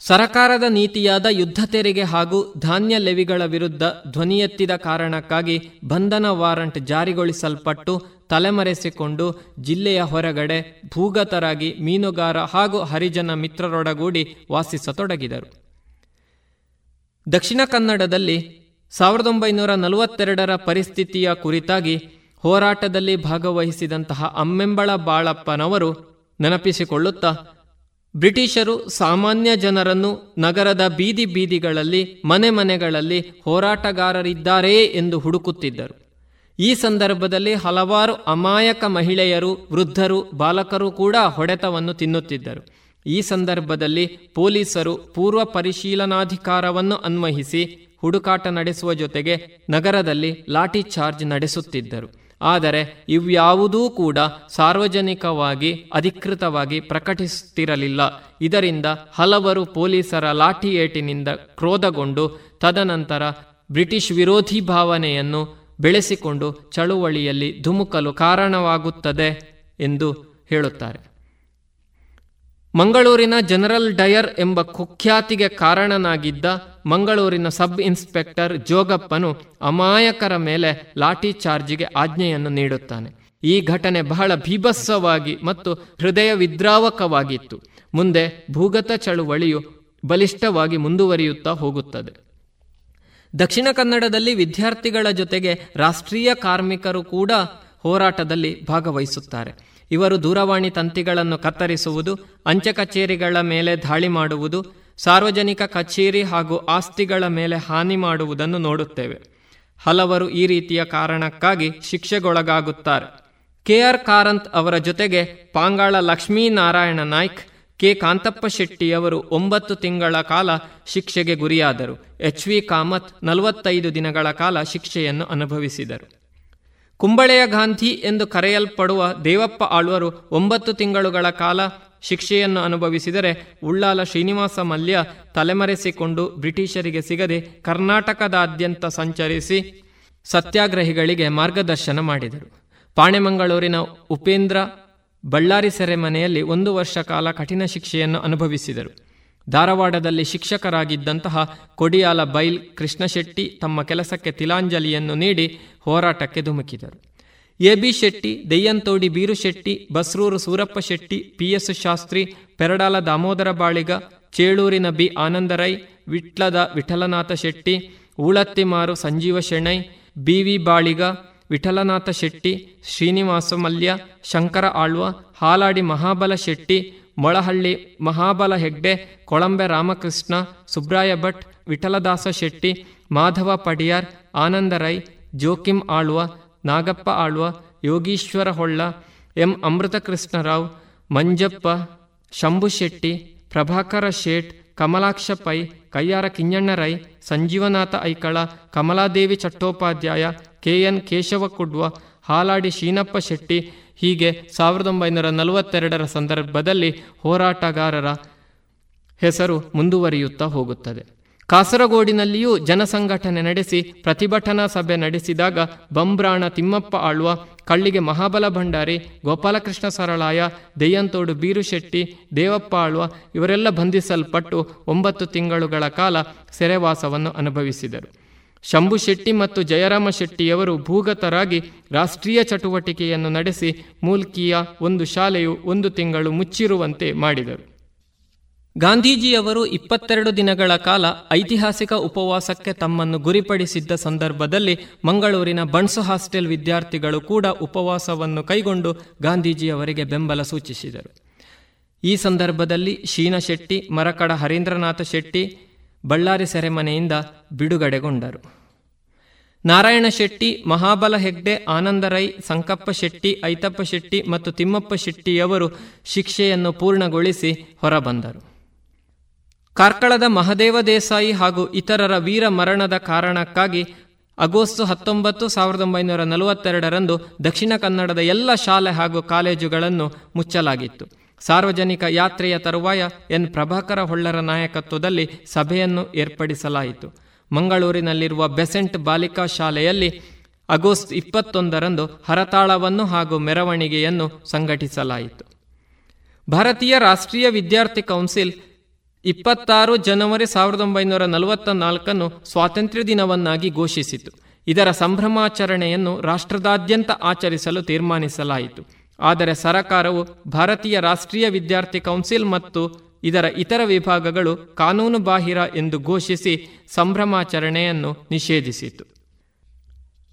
ಸರಕಾರದ ನೀತಿಯಾದ ಯುದ್ಧ ತೆರಿಗೆ ಹಾಗೂ ಧಾನ್ಯ ಲೆವಿಗಳ ವಿರುದ್ಧ ಧ್ವನಿಯೆತ್ತಿದ ಕಾರಣಕ್ಕಾಗಿ ಬಂಧನ ವಾರಂಟ್ ಜಾರಿಗೊಳಿಸಲ್ಪಟ್ಟು ತಲೆಮರೆಸಿಕೊಂಡು ಜಿಲ್ಲೆಯ ಹೊರಗಡೆ ಭೂಗತರಾಗಿ ಮೀನುಗಾರ ಹಾಗೂ ಹರಿಜನ ಮಿತ್ರರೊಡಗೂಡಿ ವಾಸಿಸತೊಡಗಿದರು. ದಕ್ಷಿಣ ಕನ್ನಡದಲ್ಲಿ ಸಾವಿರದ ಒಂಬೈನೂರ ನಲವತ್ತೆರಡರ ಪರಿಸ್ಥಿತಿಯ ಕುರಿತಾಗಿ ಹೋರಾಟದಲ್ಲಿ ಭಾಗವಹಿಸಿದಂತಹ ಅಮ್ಮೆಂಬಳ ಬಾಳಪ್ಪನವರು ನೆನಪಿಸಿಕೊಳ್ಳುತ್ತಾ ಬ್ರಿಟಿಷರು ಸಾಮಾನ್ಯ ಜನರನ್ನು ನಗರದ ಬೀದಿ ಬೀದಿಗಳಲ್ಲಿ, ಮನೆ ಮನೆಗಳಲ್ಲಿ ಹೋರಾಟಗಾರರಿದ್ದಾರೆಯೇ ಎಂದು ಹುಡುಕುತ್ತಿದ್ದರು. ಈ ಸಂದರ್ಭದಲ್ಲಿ ಹಲವಾರು ಅಮಾಯಕ ಮಹಿಳೆಯರು, ವೃದ್ಧರು, ಬಾಲಕರು ಕೂಡ ಹೊಡೆತವನ್ನು ತಿನ್ನುತ್ತಿದ್ದರು. ಈ ಸಂದರ್ಭದಲ್ಲಿ ಪೊಲೀಸರು ಪೂರ್ವ ಪರಿಶೀಲನಾಧಿಕಾರವನ್ನು ಅನ್ವಯಿಸಿ ಹುಡುಕಾಟ ನಡೆಸುವ ಜೊತೆಗೆ ನಗರದಲ್ಲಿ ಲಾಠಿ ಚಾರ್ಜ್ ನಡೆಸುತ್ತಿದ್ದರು. ಆದರೆ ಇವ್ಯಾವುದೂ ಕೂಡ ಸಾರ್ವಜನಿಕವಾಗಿ ಅಧಿಕೃತವಾಗಿ ಪ್ರಕಟಿಸುತ್ತಿರಲಿಲ್ಲ. ಇದರಿಂದ ಹಲವರು ಪೊಲೀಸರ ಲಾಠಿಯೇಟಿನಿಂದ ಕ್ರೋಧಗೊಂಡು ತದನಂತರ ಬ್ರಿಟಿಷ್ ವಿರೋಧಿ ಭಾವನೆಯನ್ನು ಬೆಳೆಸಿಕೊಂಡು ಚಳುವಳಿಯಲ್ಲಿ ಧುಮುಕಲು ಕಾರಣವಾಗುತ್ತದೆ ಎಂದು ಹೇಳುತ್ತಾರೆ. ಮಂಗಳೂರಿನ ಜನರಲ್ ಡಯರ್ ಎಂಬ ಕುಖ್ಯಾತಿಗೆ ಕಾರಣನಾಗಿದ್ದ ಮಂಗಳೂರಿನ ಸಬ್ ಇನ್ಸ್ಪೆಕ್ಟರ್ ಜೋಗಪ್ಪನು ಅಮಾಯಕರ ಮೇಲೆ ಲಾಠಿ ಚಾರ್ಜಿಗೆ ಆಜ್ಞೆಯನ್ನು ನೀಡುತ್ತಾನೆ. ಈ ಘಟನೆ ಬಹಳ ಭೀಭತ್ಸವಾಗಿ ಮತ್ತು ಹೃದಯ ವಿದ್ರಾವಕವಾಗಿತ್ತು. ಮುಂದೆ ಭೂಗತ ಚಳುವಳಿಯು ಬಲಿಷ್ಠವಾಗಿ ಮುಂದುವರಿಯುತ್ತಾ ಹೋಗುತ್ತದೆ. ದಕ್ಷಿಣ ಕನ್ನಡದಲ್ಲಿ ವಿದ್ಯಾರ್ಥಿಗಳ ಜೊತೆಗೆ ರಾಷ್ಟ್ರೀಯ ಕಾರ್ಮಿಕರು ಕೂಡ ಹೋರಾಟದಲ್ಲಿ ಭಾಗವಹಿಸುತ್ತಾರೆ. ಇವರು ದೂರವಾಣಿ ತಂತಿಗಳನ್ನು ಕತ್ತರಿಸುವುದು, ಅಂಚೆ ಕಚೇರಿಗಳ ಮೇಲೆ ದಾಳಿ ಮಾಡುವುದು, ಸಾರ್ವಜನಿಕ ಕಚೇರಿ ಹಾಗೂ ಆಸ್ತಿಗಳ ಮೇಲೆ ಹಾನಿ ಮಾಡುವುದನ್ನು ನೋಡುತ್ತೇವೆ. ಹಲವರು ಈ ರೀತಿಯ ಕಾರಣಕ್ಕಾಗಿ ಶಿಕ್ಷೆಗೊಳಗಾಗುತ್ತಾರೆ. ಕೆ ಆರ್ ಕಾರಂತ್ ಅವರ ಜೊತೆಗೆ ಪಾಂಗಾಳ ಲಕ್ಷ್ಮೀನಾರಾಯಣ ನಾಯ್ಕ್, ಕೆ ಕಾಂತಪ್ಪ ಶೆಟ್ಟಿಯವರು ಒಂಬತ್ತು ತಿಂಗಳ ಕಾಲ ಶಿಕ್ಷೆಗೆ ಗುರಿಯಾದರು. ಎಚ್ ವಿ ಕಾಮತ್ ನಲವತ್ತೈದು ದಿನಗಳ ಕಾಲ ಶಿಕ್ಷೆಯನ್ನು ಅನುಭವಿಸಿದರು. ಕುಂಬಳೆಯ ಗಾಂಧಿ ಎಂದು ಕರೆಯಲ್ಪಡುವ ದೇವಪ್ಪ ಆಳ್ವರು ಒಂಬತ್ತು ತಿಂಗಳುಗಳ ಕಾಲ ಶಿಕ್ಷೆಯನ್ನು ಅನುಭವಿಸಿದರೆ ಉಳ್ಳಾಲ ಶ್ರೀನಿವಾಸ ಮಲ್ಯ ತಲೆಮರೆಸಿಕೊಂಡು ಬ್ರಿಟಿಷರಿಗೆ ಸಿಗದೆ ಕರ್ನಾಟಕದಾದ್ಯಂತ ಸಂಚರಿಸಿ ಸತ್ಯಾಗ್ರಹಿಗಳಿಗೆ ಮಾರ್ಗದರ್ಶನ ಮಾಡಿದರು. ಪಾಣೆಮಂಗಳೂರಿನ ಉಪೇಂದ್ರ ಬಳ್ಳಾರಿ ಸೆರೆಮನೆಯಲ್ಲಿ ಒಂದು ವರ್ಷ ಕಾಲ ಕಠಿಣ ಶಿಕ್ಷೆಯನ್ನು ಅನುಭವಿಸಿದರು. ಧಾರವಾಡದಲ್ಲಿ ಶಿಕ್ಷಕರಾಗಿದ್ದಂತಹ ಕೊಡಿಯಾಲ ಬೈಲ್ ಕೃಷ್ಣಶೆಟ್ಟಿ ತಮ್ಮ ಕೆಲಸಕ್ಕೆ ತಿಲಾಂಜಲಿಯನ್ನು ನೀಡಿ ಹೋರಾಟಕ್ಕೆ ಧುಮುಕಿದರು. A B Shetty Deyyanthodi Birushetty, Basrur Surappa Shetty PS Shastri, Peradala Damodara Baliga, ಚೇಳೂರಿನ B ಆನಂದರೈ ವಿಟ್ಲದ Vithalnatha Shetty Ulathimaru Sanjeeva Shenoy BV Baliga, Vithalnatha Shetty, Srinivasa Mallya, Shankara Alva, Haladi Mahabala Shetty Molahalli, Mahabala Hegde, Kolambe Ramakrishna, Subraya Bhat, Vithaladasa Shetty, Madhava Padiyar Anandarai Joachim Alva, Nagappa Alva, Yogeeshwara Holla, M Amritakrishnarao, Manjappa, Shambhu Shetty, Prabhakara Shet, Kamalaksha Pai, Kayyara Kinjanna Rai, Sanjeevanatha Aikala, Kamaladevi Chattopadhyay, K N Keshava Kudva, Haladi Sheenappa Shetty ಹೀಗೆ ಸಾವಿರದ ಒಂಬೈನೂರ ನಲವತ್ತೆರಡರ ಸಂದರ್ಭದಲ್ಲಿ ಹೋರಾಟಗಾರರ ಹೆಸರು ಮುಂದುವರಿಯುತ್ತಾ ಹೋಗುತ್ತದೆ. ಕಾಸರಗೋಡಿನಲ್ಲಿಯೂ ಜನಸಂಘಟನೆ ನಡೆಸಿ ಪ್ರತಿಭಟನಾ ಸಭೆ ನಡೆಸಿದಾಗ ಬಂಬ್ರಾಣ ತಿಮ್ಮಪ್ಪ ಆಳ್ವ, ಕಳ್ಳಿಗೆ ಮಹಾಬಲ ಭಂಡಾರಿ, ಗೋಪಾಲಕೃಷ್ಣ ಸರಳಾಯ, ದೆಯ್ಯಂತೋಡು ಬೀರುಶೆಟ್ಟಿ, ದೇವಪ್ಪ ಆಳ್ವ ಇವರೆಲ್ಲ ಬಂಧಿಸಲ್ಪಟ್ಟು ಒಂಬತ್ತು ತಿಂಗಳುಗಳ ಕಾಲ ಸೆರೆವಾಸವನ್ನು ಅನುಭವಿಸಿದರು. ಶಂಭು ಶೆಟ್ಟಿ ಮತ್ತು ಜಯರಾಮ ಶೆಟ್ಟಿಯವರು ಭೂಗತರಾಗಿ ರಾಷ್ಟ್ರೀಯ ಚಟುವಟಿಕೆಯನ್ನು ನಡೆಸಿ ಮೂಲ್ಕಿಯ ಒಂದು ಶಾಲೆಯು ಒಂದು ತಿಂಗಳು ಮುಚ್ಚಿರುವಂತೆ ಮಾಡಿದರು. ಗಾಂಧೀಜಿಯವರು ಇಪ್ಪತ್ತೆರಡು ದಿನಗಳ ಕಾಲ ಐತಿಹಾಸಿಕ ಉಪವಾಸಕ್ಕೆ ತಮ್ಮನ್ನು ಗುರಿಪಡಿಸಿದ್ದ ಸಂದರ್ಭದಲ್ಲಿ ಮಂಗಳೂರಿನ ಬಣ್ಸು ಹಾಸ್ಟೆಲ್ ವಿದ್ಯಾರ್ಥಿಗಳು ಕೂಡ ಉಪವಾಸವನ್ನು ಕೈಗೊಂಡು ಗಾಂಧೀಜಿಯವರಿಗೆ ಬೆಂಬಲ ಸೂಚಿಸಿದರು. ಈ ಸಂದರ್ಭದಲ್ಲಿ ಶೀನ ಶೆಟ್ಟಿ, ಮರಕಡ ಹರೀಂದ್ರನಾಥ ಶೆಟ್ಟಿ ಬಳ್ಳಾರಿ ಸೆರೆಮನೆಯಿಂದ ಬಿಡುಗಡೆಗೊಂಡರು. ನಾರಾಯಣ ಶೆಟ್ಟಿ, ಮಹಾಬಲ ಹೆಗ್ಡೆ ಆನಂದರೈ ಸಂಕಪ್ಪ ಶೆಟ್ಟಿ, ಐತಪ್ಪ ಶೆಟ್ಟಿ ಮತ್ತು ತಿಮ್ಮಪ್ಪ ಶೆಟ್ಟಿಯವರು ಶಿಕ್ಷೆಯನ್ನು ಪೂರ್ಣಗೊಳಿಸಿ ಹೊರಬಂದರು. ಕಾರ್ಕಳದ ಮಹದೇವ ದೇಸಾಯಿ ಹಾಗೂ ಇತರರ ವೀರ ಮರಣದ ಕಾರಣಕ್ಕಾಗಿ ಆಗಸ್ಟ್ ಹತ್ತೊಂಬತ್ತು ಸಾವಿರದ ಒಂಬೈನೂರ ನಲವತ್ತೆರಡರಂದು ದಕ್ಷಿಣ ಕನ್ನಡದ ಎಲ್ಲ ಶಾಲೆ ಹಾಗೂ ಕಾಲೇಜುಗಳನ್ನು ಮುಚ್ಚಲಾಗಿತ್ತು. ಸಾರ್ವಜನಿಕ ಯಾತ್ರೆಯ ತರುವಾಯ ಎನ್ ಪ್ರಭಾಕರ ಹೊಳ್ಳರ ನಾಯಕತ್ವದಲ್ಲಿ ಸಭೆಯನ್ನು ಏರ್ಪಡಿಸಲಾಯಿತು. ಮಂಗಳೂರಿನಲ್ಲಿರುವ ಬೆಸೆಂಟ್ ಬಾಲಿಕಾ ಶಾಲೆಯಲ್ಲಿ ಆಗಸ್ಟ್ ಇಪ್ಪತ್ತೊಂದರಂದು ಹರತಾಳವನ್ನು ಹಾಗೂ ಮೆರವಣಿಗೆಯನ್ನು ಸಂಘಟಿಸಲಾಯಿತು. ಭಾರತೀಯ ರಾಷ್ಟ್ರೀಯ ವಿದ್ಯಾರ್ಥಿ ಕೌನ್ಸಿಲ್ ಇಪ್ಪತ್ತಾರು ಜನವರಿ ಸಾವಿರದ ಒಂಬೈನೂರ ನಲವತ್ತ ನಾಲ್ಕನ್ನು ಸ್ವಾತಂತ್ರ್ಯ ದಿನವನ್ನಾಗಿ ಘೋಷಿಸಿತು. ಇದರ ಸಂಭ್ರಮಾಚರಣೆಯನ್ನು ರಾಷ್ಟ್ರದಾದ್ಯಂತ ಆಚರಿಸಲು ತೀರ್ಮಾನಿಸಲಾಯಿತು. ಆದರೆ ಸರಕಾರವು ಭಾರತೀಯ ರಾಷ್ಟ್ರೀಯ ವಿದ್ಯಾರ್ಥಿ ಕೌನ್ಸಿಲ್ ಮತ್ತು ಇದರ ಇತರ ವಿಭಾಗಗಳು ಕಾನೂನು ಬಾಹಿರ ಎಂದು ಘೋಷಿಸಿ ಸಂಭ್ರಮಾಚರಣೆಯನ್ನು ನಿಷೇಧಿಸಿತು.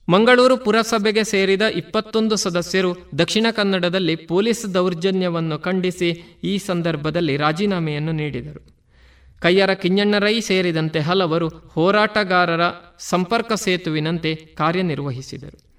ಮಂಗಳೂರು ಪುರಸಭೆಗೆ ಸೇರಿದ ಇಪ್ಪತ್ತೊಂದು ಸದಸ್ಯರು ದಕ್ಷಿಣ ಕನ್ನಡದಲ್ಲಿ ಪೊಲೀಸ್ ದೌರ್ಜನ್ಯವನ್ನು ಖಂಡಿಸಿ ಈ ಸಂದರ್ಭದಲ್ಲಿ ರಾಜೀನಾಮೆಯನ್ನು ನೀಡಿದರು. ಕಯ್ಯರ ಕಿಂಜಣ್ಣರೈ ಸೇರಿದಂತೆ ಹಲವರು ಹೋರಾಟಗಾರರ ಸಂಪರ್ಕ ಸೇತುವಿನಂತೆ ಕಾರ್ಯನಿರ್ವಹಿಸಿದರು.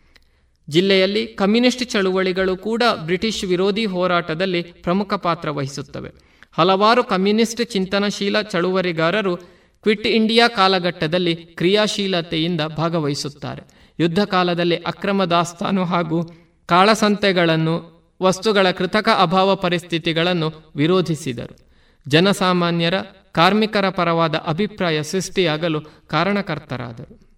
ಜಿಲ್ಲೆಯಲ್ಲಿ ಕಮ್ಯುನಿಸ್ಟ್ ಚಳುವಳಿಗಳು ಕೂಡ ಬ್ರಿಟಿಷ್ ವಿರೋಧಿ ಹೋರಾಟದಲ್ಲಿ ಪ್ರಮುಖ ಪಾತ್ರ ವಹಿಸುತ್ತವೆ. ಹಲವಾರು ಕಮ್ಯುನಿಸ್ಟ್ ಚಿಂತನಶೀಲ ಚಳುವಳಿಗಾರರು ಕ್ವಿಟ್ ಇಂಡಿಯಾ ಕಾಲಘಟ್ಟದಲ್ಲಿ ಕ್ರಿಯಾಶೀಲತೆಯಿಂದ ಭಾಗವಹಿಸುತ್ತಾರೆ. ಯುದ್ಧ ಕಾಲದಲ್ಲಿ ಅಕ್ರಮ ದಾಸ್ತಾನು ಹಾಗೂ ಕಾಳಸಂತೆಗಳನ್ನು, ವಸ್ತುಗಳ ಕೃತಕ ಅಭಾವ ಪರಿಸ್ಥಿತಿಗಳನ್ನು ವಿರೋಧಿಸಿದರು. ಜನಸಾಮಾನ್ಯರ, ಕಾರ್ಮಿಕರ ಪರವಾದ ಅಭಿಪ್ರಾಯ ಸೃಷ್ಟಿಯಾಗಲು ಕಾರಣಕರ್ತರಾದರು.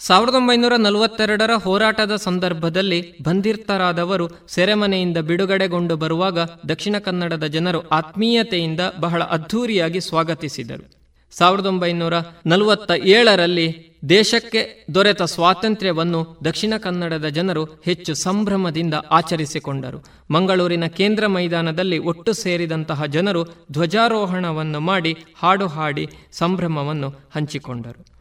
ಸಾವಿರದ ಒಂಬೈನೂರ ನಲವತ್ತೆರಡರ ಹೋರಾಟದ ಸಂದರ್ಭದಲ್ಲಿ ಬಂಧಿರ್ತರಾದವರು ಸೆರೆಮನೆಯಿಂದ ಬಿಡುಗಡೆಗೊಂಡು ಬರುವಾಗ ದಕ್ಷಿಣ ಕನ್ನಡದ ಜನರು ಆತ್ಮೀಯತೆಯಿಂದ ಬಹಳ ಅದ್ಧೂರಿಯಾಗಿ ಸ್ವಾಗತಿಸಿದರು. ಸಾವಿರದ ಒಂಬೈನೂರ ನಲವತ್ತ ಏಳರಲ್ಲಿ ದೇಶಕ್ಕೆ ದೊರೆತ ಸ್ವಾತಂತ್ರ್ಯವನ್ನು ದಕ್ಷಿಣ ಕನ್ನಡದ ಜನರು ಹೆಚ್ಚು ಸಂಭ್ರಮದಿಂದ ಆಚರಿಸಿಕೊಂಡರು. ಮಂಗಳೂರಿನ ಕೇಂದ್ರ ಮೈದಾನದಲ್ಲಿ ಒಟ್ಟು ಸೇರಿದಂತಹ ಜನರು ಧ್ವಜಾರೋಹಣವನ್ನು ಮಾಡಿ ಹಾಡು ಹಾಡಿ ಸಂಭ್ರಮವನ್ನು ಹಂಚಿಕೊಂಡರು.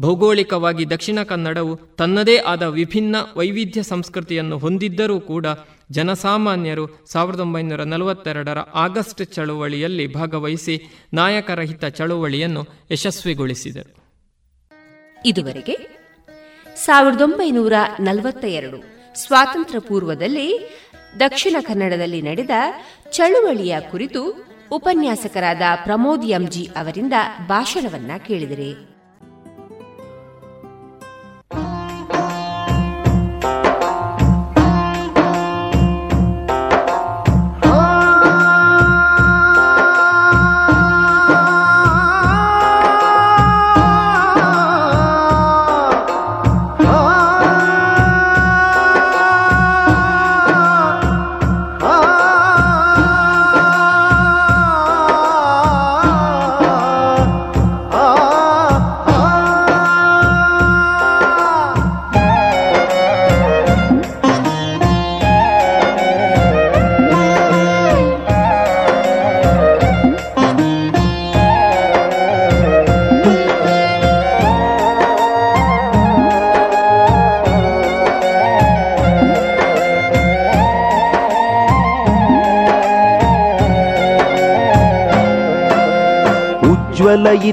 ಭೌಗೋಳಿಕವಾಗಿ ದಕ್ಷಿಣ ಕನ್ನಡವು ತನ್ನದೇ ಆದ ವಿಭಿನ್ನ ವೈವಿಧ್ಯ ಸಂಸ್ಕೃತಿಯನ್ನು ಹೊಂದಿದ್ದರೂ ಕೂಡ ಜನಸಾಮಾನ್ಯರು ಸಾವಿರದ ಒಂಬೈನೂರ ನಲವತ್ತೆರಡರ ಆಗಸ್ಟ್ ಚಳುವಳಿಯಲ್ಲಿ ಭಾಗವಹಿಸಿ ನಾಯಕರಹಿತ ಚಳುವಳಿಯನ್ನು ಯಶಸ್ವಿಗೊಳಿಸಿದರು. ಇದುವರೆಗೆ ಸಾವಿರದ ಒಂಬೈನೂರ ನಲವತ್ತ ಎರಡು ಸ್ವಾತಂತ್ರ್ಯ ಪೂರ್ವದಲ್ಲಿ ದಕ್ಷಿಣ ಕನ್ನಡದಲ್ಲಿ ನಡೆದ ಚಳುವಳಿಯ ಕುರಿತು ಉಪನ್ಯಾಸಕರಾದ ಪ್ರಮೋದ್ ಎಂಜಿ ಅವರಿಂದ ಭಾಷಣವನ್ನ ಕೇಳಿದರೆ.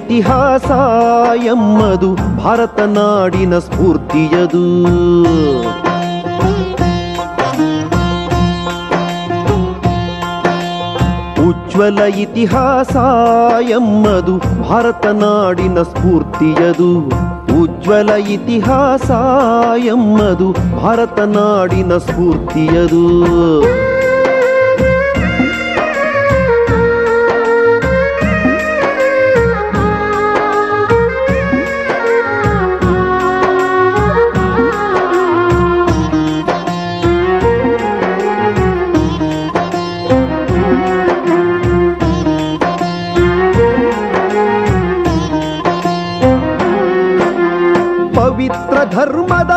ಇತಿಹಾಸ ಎಮ್ಮದು ಭಾರತ ನಾಡಿನ ಸ್ಫೂರ್ತಿಯದು. ಉಜ್ವಲ ಇತಿಹಾಸ ಎಮ್ಮದು ಭಾರತ ನಾಡಿನ ಸ್ಫೂರ್ತಿಯದು. ಉಜ್ವಲ ಇತಿಹಾಸ ಎಮ್ಮದು ಭಾರತ ನಾಡಿನ ಸ್ಫೂರ್ತಿಯದು.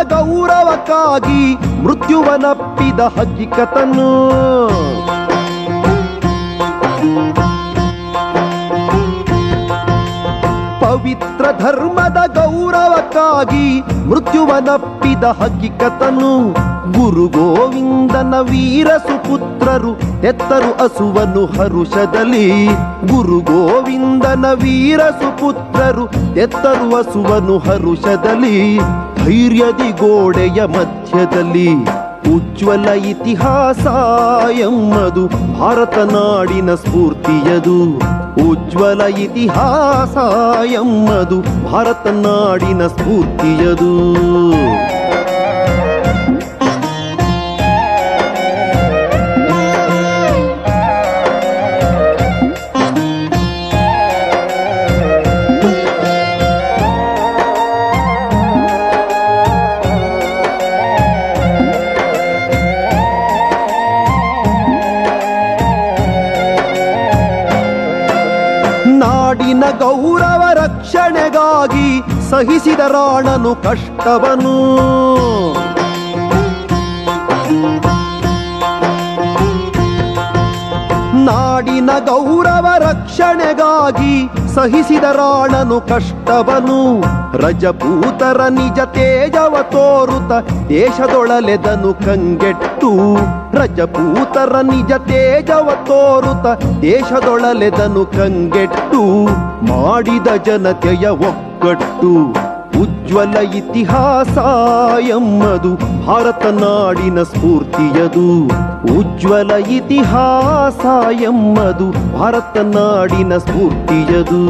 ಗೌರವಕ್ಕಾಗಿ ಮೃತ್ಯುವನಪ್ಪಿದ ಹಕ್ಕಿಕತನ್ನು ಪವಿತ್ರ ಧರ್ಮದ ಗೌರವಕ್ಕಾಗಿ ಮೃತ್ಯುವನಪ್ಪಿದ ಹಕ್ಕಿಕತನು ಗುರು ಗೋವಿಂದನ ವೀರ ಸುಪುತ್ರರು ಎತ್ತರು ಅಸುವನು ಹರುಷದಲ್ಲಿ. ಗುರು ಗೋವಿಂದನ ವೀರ ಸುಪುತ್ರರು ಎತ್ತರು ಅಸುವನು ಹರುಷದಲ್ಲಿ. ಧೈರ್ಯದಿ ಗೋಡೆಯ ಮಧ್ಯದಲ್ಲಿ ಉಜ್ವಲ ಇತಿಹಾಸ ಎಮ್ಮದು ಭಾರತ ನಾಡಿನ ಸ್ಫೂರ್ತಿಯದು. ಉಜ್ವಲ ಇತಿಹಾಸ ಎಮ್ಮದು ಭಾರತ ನಾಡಿನ ಸ್ಫೂರ್ತಿಯದು. ಸಹಿಸಿದ ರಾಣನು ಕಷ್ಟವನು. ನಾಡಿನ ಗೌರವ ರಕ್ಷಣೆಗಾಗಿ ಸಹಿಸಿದ ರಾಣನು ಕಷ್ಟವನು. ರಜಪೂತರ ನಿಜ ತೇಜವ ತೋರುತ ದೇಶದೊಳಲೆದನು ಕಂಗೆಟ್ಟು. ರಜಪೂತರ ನಿಜ ತೇಜವ ತೋರುತ ದೇಶದೊಳಲೆದನು ಕಂಗೆಟ್ಟು. ಮಾಡಿದ ಜನತೆಯ ಒಕ್ಕಟ್ಟು ಉಜ್ವಲ ಇತಿಹಾಸ ಎಮ್ಮದು ಭಾರತ ನಾಡಿನ ಸ್ಫೂರ್ತಿಯದು. ಉಜ್ವಲ ಇತಿಹಾಸ ಎಮ್ಮದು ಭಾರತ ನಾಡಿನ ಸ್ಫೂರ್ತಿಯದು.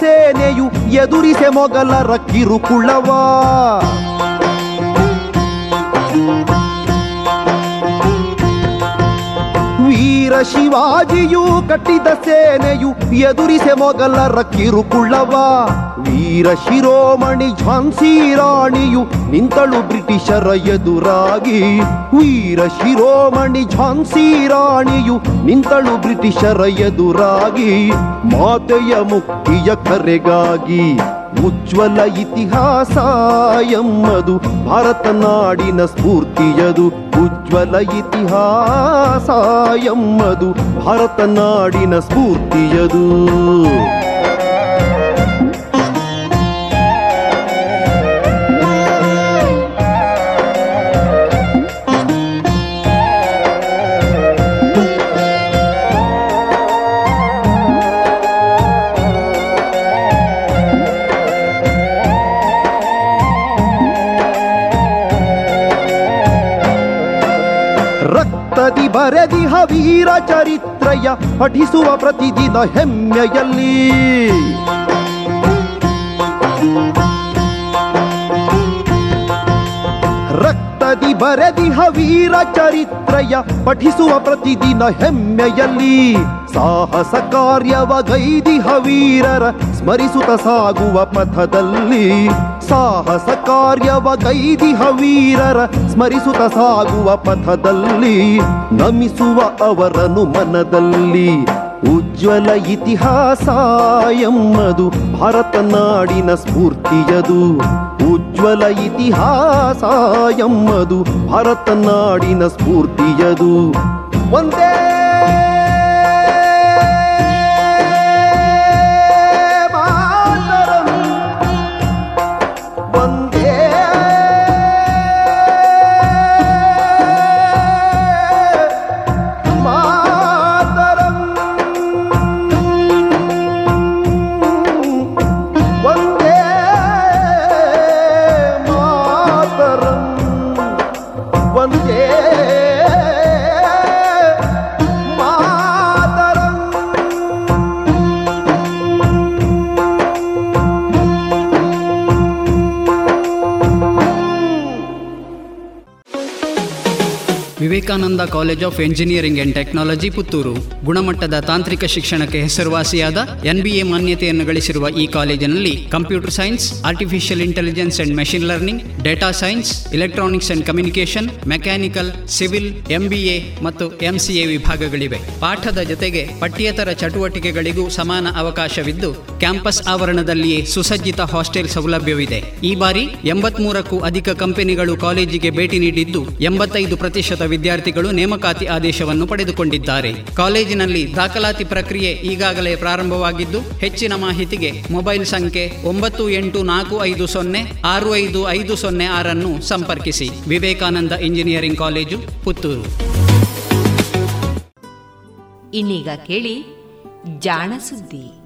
ಸೇನೆಯು ಎದುರಿಸೆ ಮೊಗಲರ ಕಿರುಕುಳವ. ವೀರ ಶಿವಾಜಿಯು ಕಟ್ಟಿದ ಸೇನೆಯು ಎದುರಿಸೆ ಮೊಗಲರ ಕಿರುಕುಳವ. ವೀರ ಶಿರೋಮಣಿ ಝಾನ್ಸಿ ರಾಣಿಯು ನಿಂತಳು ಬ್ರಿಟಿಷರ ಎದುರಾಗಿ. ವೀರ ಶಿರೋಮಣಿ ಝಾನ್ಸಿ ರಾಣಿಯು ನಿಂತಳು ಬ್ರಿಟಿಷರ ಎದುರಾಗಿ, ಮಾತೆಯ ಮುಕ್ತಿಯ ಕರೆಗಾಗಿ ಉಜ್ವಲ ಇತಿಹಾಸ ಎಮ್ಮದು ಭಾರತ ನಾಡಿನ ಸ್ಫೂರ್ತಿಯದು. ಉಜ್ವಲ ಇತಿಹಾಸ ಎಮ್ಮದು ಭಾರತ ನಾಡಿನ ಸ್ಫೂರ್ತಿಯದು. ಬರೆದಿಹ ವೀರ ಚರಿತ್ರೆಯ ಪಠಿಸುವ ಪ್ರತಿದಿನ ಹೆಮ್ಮೆಯಲ್ಲಿ. ರಕ್ತದಿ ಬರೆದಿಹ ವೀರ ಚರಿತ್ರೆಯ ಪಠಿಸುವ ಪ್ರತಿದಿನ ಹೆಮ್ಮೆಯಲ್ಲಿ. ಸಾಹಸ ಕಾರ್ಯವ ಗೈದಿಹ ವೀರರ ಸ್ಮರಿಸುತ್ತ ಸಾಗುವ ಪಥದಲ್ಲಿ. ಸಾಹಸ ಕಾರ್ಯವ ಕೈದಿಹ ವೀರರ ಸ್ಮರಿಸುತ್ತ ಸಾಗುವ ಪಥದಲ್ಲಿ ನಮಿಸುವ ಅವರನು ಮನದಲ್ಲಿ. ಉಜ್ವಲ ಇತಿಹಾಸ ಎಮ್ಮದು ಭಾರತ ನಾಡಿನ ಸ್ಫೂರ್ತಿಯದು. ಉಜ್ವಲ ಇತಿಹಾಸ ಎಮ್ಮದು ಭಾರತ ನಾಡಿನ ಸ್ಫೂರ್ತಿಯದು. ಒಂದೇ Vivekananda college of engineering and technology Puttur. ಗುಣಮಟ್ಟದ ತಾಂತ್ರಿಕ ಶಿಕ್ಷಣಕ್ಕೆ ಹೆಸರುವಾಸಿಯಾದ ಎನ್ಬಿಎ ಮಾನ್ಯತೆಯನ್ನು ಗಳಿಸಿರುವ ಈ ಕಾಲೇಜಿನಲ್ಲಿ computer science artificial intelligence and machine learning data science electronics and communication mechanical civil MBA ಮತ್ತು ಎಂಸಿಎ ವಿಭಾಗಗಳಿವೆ. ಪಾಠದ ಜೊತೆಗೆ ಪಠ್ಯೇತರ ಚಟುವಟಿಕೆಗಳಿಗೂ ಸಮಾನ ಅವಕಾಶವಿದ್ದು ಕ್ಯಾಂಪಸ್ ಆವರಣದಲ್ಲಿಯೇ ಸುಸಜ್ಜಿತ ಹಾಸ್ಟೆಲ್ ಸೌಲಭ್ಯವಿದೆ. ಈ ಬಾರಿ ಎಂಬತ್ಮೂರಕ್ಕೂ ಅಧಿಕ ಕಂಪನಿಗಳು ಕಾಲೇಜಿಗೆ ಭೇಟಿ ನೀಡಿದ್ದು, ಎಂಬತ್ತೈದು ಪ್ರತಿಶತ ವಿದ್ಯಾರ್ಥಿಗಳು ನೇಮಕಾತಿ ಆದೇಶವನ್ನು ಪಡೆದುಕೊಂಡಿದ್ದಾರೆ. ಕಾಲೇಜಿನಲ್ಲಿ ದಾಖಲಾತಿ ಪ್ರಕ್ರಿಯೆ ಈಗಾಗಲೇ ಪ್ರಾರಂಭವಾಗಿದ್ದು, ಹೆಚ್ಚಿನ ಮಾಹಿತಿಗೆ ಮೊಬೈಲ್ ಸಂಖ್ಯೆ ಒಂಬತ್ತು ಎಂಟು ನಾಲ್ಕು ಐದು ಸೊನ್ನೆ ಆರು ಐದು ಐದು ಸೊನ್ನೆ ಆರನ್ನು ಸಂಪರ್ಕಿಸಿ. Vivekananda engineering college, Puttur. ಇನ್ನೀಗ ಕೇಳಿ ಜಾಣ ಸುದ್ದಿ.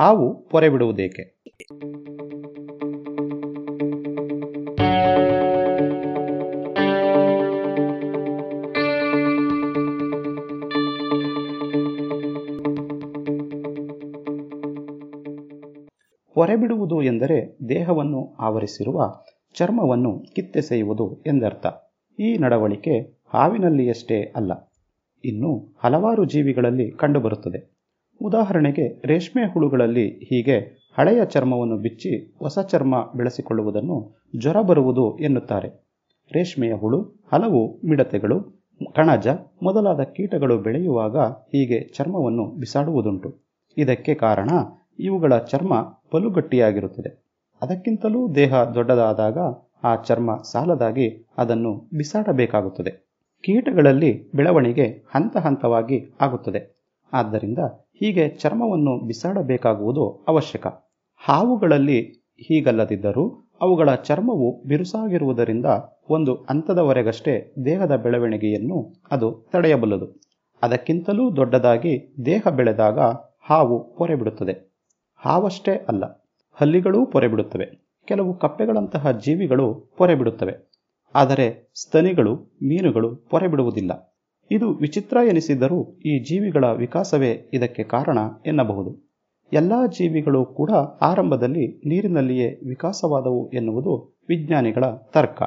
ಹಾವು ಪೊರೆ ಬಿಡುವುದೇಕೆ ಪೊರೆ ಬಿಡುವುದು ಎಂದರೆ ದೇಹವನ್ನು ಆವರಿಸಿರುವ ಚರ್ಮವನ್ನು ಕಿತ್ತೆಸೆಯುವುದು ಎಂದರ್ಥ. ಈ ನಡವಳಿಕೆ ಹಾವಿನಲ್ಲಿಯಷ್ಟೇ ಅಲ್ಲ, ಇನ್ನು ಹಲವಾರು ಜೀವಿಗಳಲ್ಲಿ ಕಂಡುಬರುತ್ತದೆ. ಉದಾಹರಣೆಗೆ ರೇಷ್ಮೆ ಹುಳುಗಳಲ್ಲಿ ಹೀಗೆ ಹಳೆಯ ಚರ್ಮವನ್ನು ಬಿಚ್ಚಿ ಹೊಸ ಚರ್ಮ ಬೆಳೆಸಿಕೊಳ್ಳುವುದನ್ನು ಜ್ವರ ಬರುವುದು ಎನ್ನುತ್ತಾರೆ. ರೇಷ್ಮೆಯ ಹುಳು, ಹಲವು ಮಿಡತೆಗಳು, ಕಣಜ ಮೊದಲಾದ ಕೀಟಗಳು ಬೆಳೆಯುವಾಗ ಹೀಗೆ ಚರ್ಮವನ್ನು ಬಿಸಾಡುವುದುಂಟು. ಇದಕ್ಕೆ ಕಾರಣ ಇವುಗಳ ಚರ್ಮ ಬಲುಗಟ್ಟಿಯಾಗಿರುತ್ತದೆ ಅದಕ್ಕಿಂತಲೂ ದೇಹ ದೊಡ್ಡದಾದಾಗ ಆ ಚರ್ಮ ಸಾಲದಾಗಿ ಅದನ್ನು ಬಿಸಾಡಬೇಕಾಗುತ್ತದೆ. ಕೀಟಗಳಲ್ಲಿ ಬೆಳವಣಿಗೆ ಹಂತ ಹಂತವಾಗಿ ಆಗುತ್ತದೆ. ಆದ್ದರಿಂದ ಹೀಗೆ ಚರ್ಮವನ್ನು ಬಿಸಾಡಬೇಕಾಗುವುದು ಅವಶ್ಯಕ. ಹಾವುಗಳಲ್ಲಿ ಹೀಗಲ್ಲದಿದ್ದರೂ ಅವುಗಳ ಚರ್ಮವು ಬಿರುಸಾಗಿರುವುದರಿಂದ ಒಂದು ಹಂತದವರೆಗಷ್ಟೇ ದೇಹದ ಬೆಳವಣಿಗೆಯನ್ನು ಅದು ತಡೆಯಬಲ್ಲದು. ಅದಕ್ಕಿಂತಲೂ ದೊಡ್ಡದಾಗಿ ದೇಹ ಬೆಳೆದಾಗ ಹಾವು ಪೊರೆಬಿಡುತ್ತದೆ. ಹಾವಷ್ಟೇ ಅಲ್ಲ, ಹಲ್ಲಿಗಳೂ ಪೊರೆಬಿಡುತ್ತವೆ. ಕೆಲವು ಕಪ್ಪೆಗಳಂತಹ ಜೀವಿಗಳು ಪೊರೆಬಿಡುತ್ತವೆ. ಆದರೆ ಸ್ತನಿಗಳು, ಮೀನುಗಳು ಪೊರೆಬಿಡುವುದಿಲ್ಲ. ಇದು ವಿಚಿತ್ರ ಎನಿಸಿದ್ದರೂ ಈ ಜೀವಿಗಳ ವಿಕಾಸವೇ ಇದಕ್ಕೆ ಕಾರಣ ಎನ್ನಬಹುದು. ಎಲ್ಲ ಜೀವಿಗಳು ಕೂಡ ಆರಂಭದಲ್ಲಿ ನೀರಿನಲ್ಲಿಯೇ ವಿಕಾಸವಾದವು ಎನ್ನುವುದು ವಿಜ್ಞಾನಿಗಳ ತರ್ಕ.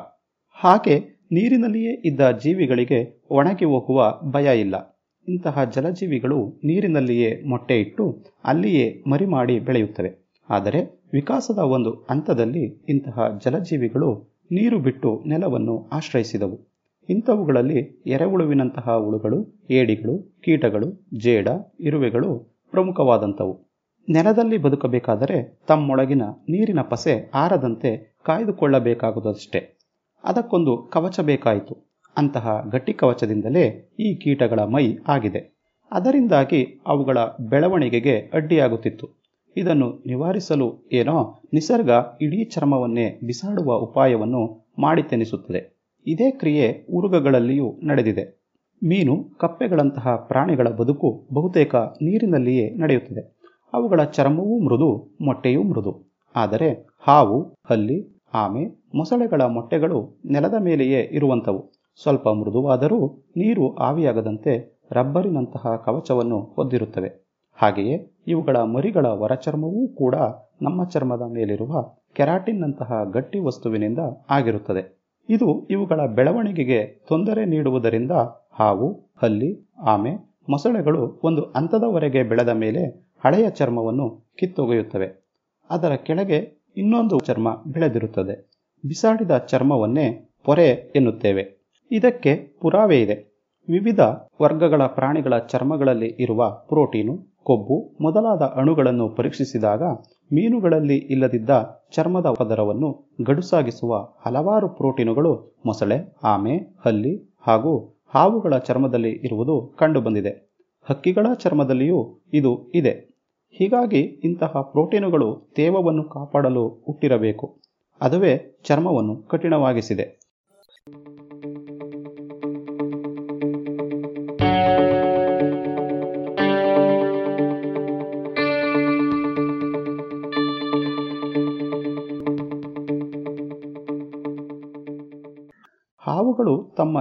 ಹಾಗೆ ನೀರಿನಲ್ಲಿಯೇ ಇದ್ದ ಜೀವಿಗಳಿಗೆ ಒಣಗಿ ಹೋಗುವ ಭಯ ಇಲ್ಲ. ಇಂತಹ ಜಲಜೀವಿಗಳು ನೀರಿನಲ್ಲಿಯೇ ಮೊಟ್ಟೆ ಇಟ್ಟು ಅಲ್ಲಿಯೇ ಮರಿ ಮಾಡಿ ಬೆಳೆಯುತ್ತವೆ. ಆದರೆ ವಿಕಾಸದ ಒಂದು ಹಂತದಲ್ಲಿ ಇಂತಹ ಜಲಜೀವಿಗಳು ನೀರು ಬಿಟ್ಟು ನೆಲವನ್ನು ಆಶ್ರಯಿಸಿದವು. ಇಂಥವುಗಳಲ್ಲಿ ಎರೆಹುಳುವಿನಂತಹ ಹುಳುಗಳು, ಏಡಿಗಳು, ಕೀಟಗಳು, ಜೇಡ, ಇರುವೆಗಳು ಪ್ರಮುಖವಾದಂಥವು. ನೆಲದಲ್ಲಿ ಬದುಕಬೇಕಾದರೆ ತಮ್ಮೊಳಗಿನ ನೀರಿನ ಪಸೆ ಆರದಂತೆ ಕಾಯ್ದುಕೊಳ್ಳಬೇಕಾಗುವುದಷ್ಟೇ ಅದಕ್ಕೊಂದು ಕವಚ ಬೇಕಾಯಿತು. ಅಂತಹ ಗಟ್ಟಿ ಕವಚದಿಂದಲೇ ಈ ಕೀಟಗಳ ಮೈ ಆಗಿದೆ. ಅದರಿಂದಾಗಿ ಅವುಗಳ ಬೆಳವಣಿಗೆಗೆ ಅಡ್ಡಿಯಾಗುತ್ತಿತ್ತು. ಇದನ್ನು ನಿವಾರಿಸಲು ಏನೋ ನಿಸರ್ಗ ಇಡೀ ಚರ್ಮವನ್ನೇ ಬಿಸಾಡುವ ಉಪಾಯವನ್ನು ಮಾಡಿತೆನಿಸುತ್ತದೆ ಇದೇ ಕ್ರಿಯೆ ಉರುಗಗಳಲ್ಲಿಯೂ ನಡೆದಿದೆ. ಮೀನು, ಕಪ್ಪೆಗಳಂತಹ ಪ್ರಾಣಿಗಳ ಬದುಕು ಬಹುತೇಕ ನೀರಿನಲ್ಲಿಯೇ ನಡೆಯುತ್ತದೆ. ಅವುಗಳ ಚರ್ಮವೂ ಮೃದು, ಮೊಟ್ಟೆಯೂ ಮೃದು. ಆದರೆ ಹಾವು, ಹಲ್ಲಿ, ಆಮೆ, ಮೊಸಳೆಗಳ ಮೊಟ್ಟೆಗಳು ನೆಲದ ಮೇಲೆಯೇ ಇರುವಂಥವು. ಸ್ವಲ್ಪ ಮೃದುವಾದರೂ ನೀರು ಆವಿಯಾಗದಂತೆ ರಬ್ಬರಿನಂತಹ ಕವಚವನ್ನು ಹೊಂದಿರುತ್ತವೆ ಹಾಗೆಯೇ ಇವುಗಳ ಮರಿಗಳ ಹೊರಚರ್ಮವೂ ಕೂಡ ನಮ್ಮ ಚರ್ಮದ ಮೇಲಿರುವ ಕೆರಾಟಿನ್ನಂತಹ ಗಟ್ಟಿ ವಸ್ತುವಿನಿಂದ ಆಗಿರುತ್ತದೆ. ಇದು ಇವುಗಳ ಬೆಳವಣಿಗೆಗೆ ತೊಂದರೆ ನೀಡುವುದರಿಂದ ಹಾವು, ಹಲ್ಲಿ, ಆಮೆ, ಮೊಸಳೆಗಳು ಒಂದು ಹಂತದವರೆಗೆ ಬೆಳೆದ ಮೇಲೆ ಹಳೆಯ ಚರ್ಮವನ್ನು ಕಿತ್ತೊಗೆಯುತ್ತವೆ. ಅದರ ಕೆಳಗೆ ಇನ್ನೊಂದು ಚರ್ಮ ಬೆಳೆದಿರುತ್ತದೆ. ಬಿಸಾಡಿದ ಚರ್ಮವನ್ನೇ ಪೊರೆ ಎನ್ನುತ್ತೇವೆ. ಇದಕ್ಕೆ ಪುರಾವೆ ಇದೆ. ವಿವಿಧ ವರ್ಗಗಳ ಪ್ರಾಣಿಗಳ ಚರ್ಮಗಳಲ್ಲಿ ಇರುವ ಪ್ರೋಟೀನು, ಕೊಬ್ಬು ಮೊದಲಾದ ಅಣುಗಳನ್ನು ಪರೀಕ್ಷಿಸಿದಾಗ ಮೀನುಗಳಲ್ಲಿ ಇಲ್ಲದಿದ್ದ ಚರ್ಮದ ಪದರವನ್ನು ಗಡುಸಾಗಿಸುವ ಹಲವಾರು ಪ್ರೋಟೀನುಗಳು ಮೊಸಳೆ, ಆಮೆ, ಹಲ್ಲಿ ಹಾಗೂ ಹಾವುಗಳ ಚರ್ಮದಲ್ಲಿ ಇರುವುದು ಕಂಡುಬಂದಿದೆ. ಹಕ್ಕಿಗಳ ಚರ್ಮದಲ್ಲಿಯೂ ಇದು ಇದೆ. ಹೀಗಾಗಿ ಇಂತಹ ಪ್ರೋಟೀನುಗಳು ತೇವವನ್ನು ಕಾಪಾಡಲು ಹುಟ್ಟಿರಬೇಕು. ಅದುವೇ ಚರ್ಮವನ್ನು ಕಠಿಣವಾಗಿಸಿದೆ.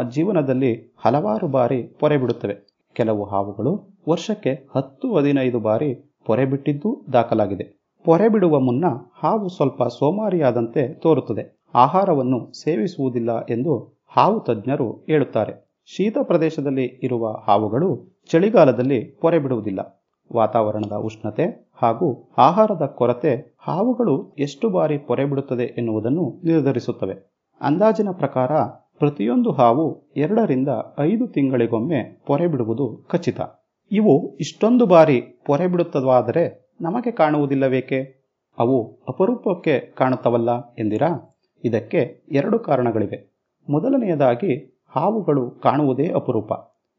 ಜೀವನದಲ್ಲಿ ಹಲವಾರು ಬಾರಿ ಪೊರೆ ಬಿಡುತ್ತವೆ. ಕೆಲವು ಹಾವುಗಳು ವರ್ಷಕ್ಕೆ ಹತ್ತು, ಹದಿನೈದು ಬಾರಿ ಪೊರೆ ಬಿಟ್ಟಿದ್ದು ದಾಖಲಾಗಿದೆ. ಪೊರೆ ಬಿಡುವ ಮುನ್ನ ಹಾವು ಸ್ವಲ್ಪ ಸೋಮಾರಿಯಾದಂತೆ ತೋರುತ್ತದೆ. ಆಹಾರವನ್ನು ಸೇವಿಸುವುದಿಲ್ಲ ಎಂದು ಹಾವು ತಜ್ಞರು ಹೇಳುತ್ತಾರೆ. ಶೀತ ಪ್ರದೇಶದಲ್ಲಿ ಇರುವ ಹಾವುಗಳು ಚಳಿಗಾಲದಲ್ಲಿ ಪೊರೆ ಬಿಡುವುದಿಲ್ಲ. ವಾತಾವರಣದ ಉಷ್ಣತೆ ಹಾಗೂ ಆಹಾರದ ಕೊರತೆ ಹಾವುಗಳು ಎಷ್ಟು ಬಾರಿ ಪೊರೆ ಬಿಡುತ್ತದೆ ಎನ್ನುವುದನ್ನು ನಿರ್ಧರಿಸುತ್ತವೆ. ಅಂದಾಜಿನ ಪ್ರಕಾರ ಪ್ರತಿಯೊಂದು ಹಾವು ಎರಡರಿಂದ ಐದು ತಿಂಗಳಿಗೊಮ್ಮೆ ಪೊರೆ ಬಿಡುವುದು ಖಚಿತ. ಇವು ಇಷ್ಟೊಂದು ಬಾರಿ ಪೊರೆ ಬಿಡುತ್ತವಾದರೆ ನಮಗೆ ಕಾಣುವುದಿಲ್ಲವೇಕೆ? ಅವು ಅಪರೂಪಕ್ಕೆ ಕಾಣುತ್ತವಲ್ಲ ಎಂದಿರಾ? ಇದಕ್ಕೆ ಎರಡು ಕಾರಣಗಳಿವೆ. ಮೊದಲನೆಯದಾಗಿ, ಹಾವುಗಳು ಕಾಣುವುದೇ ಅಪರೂಪ.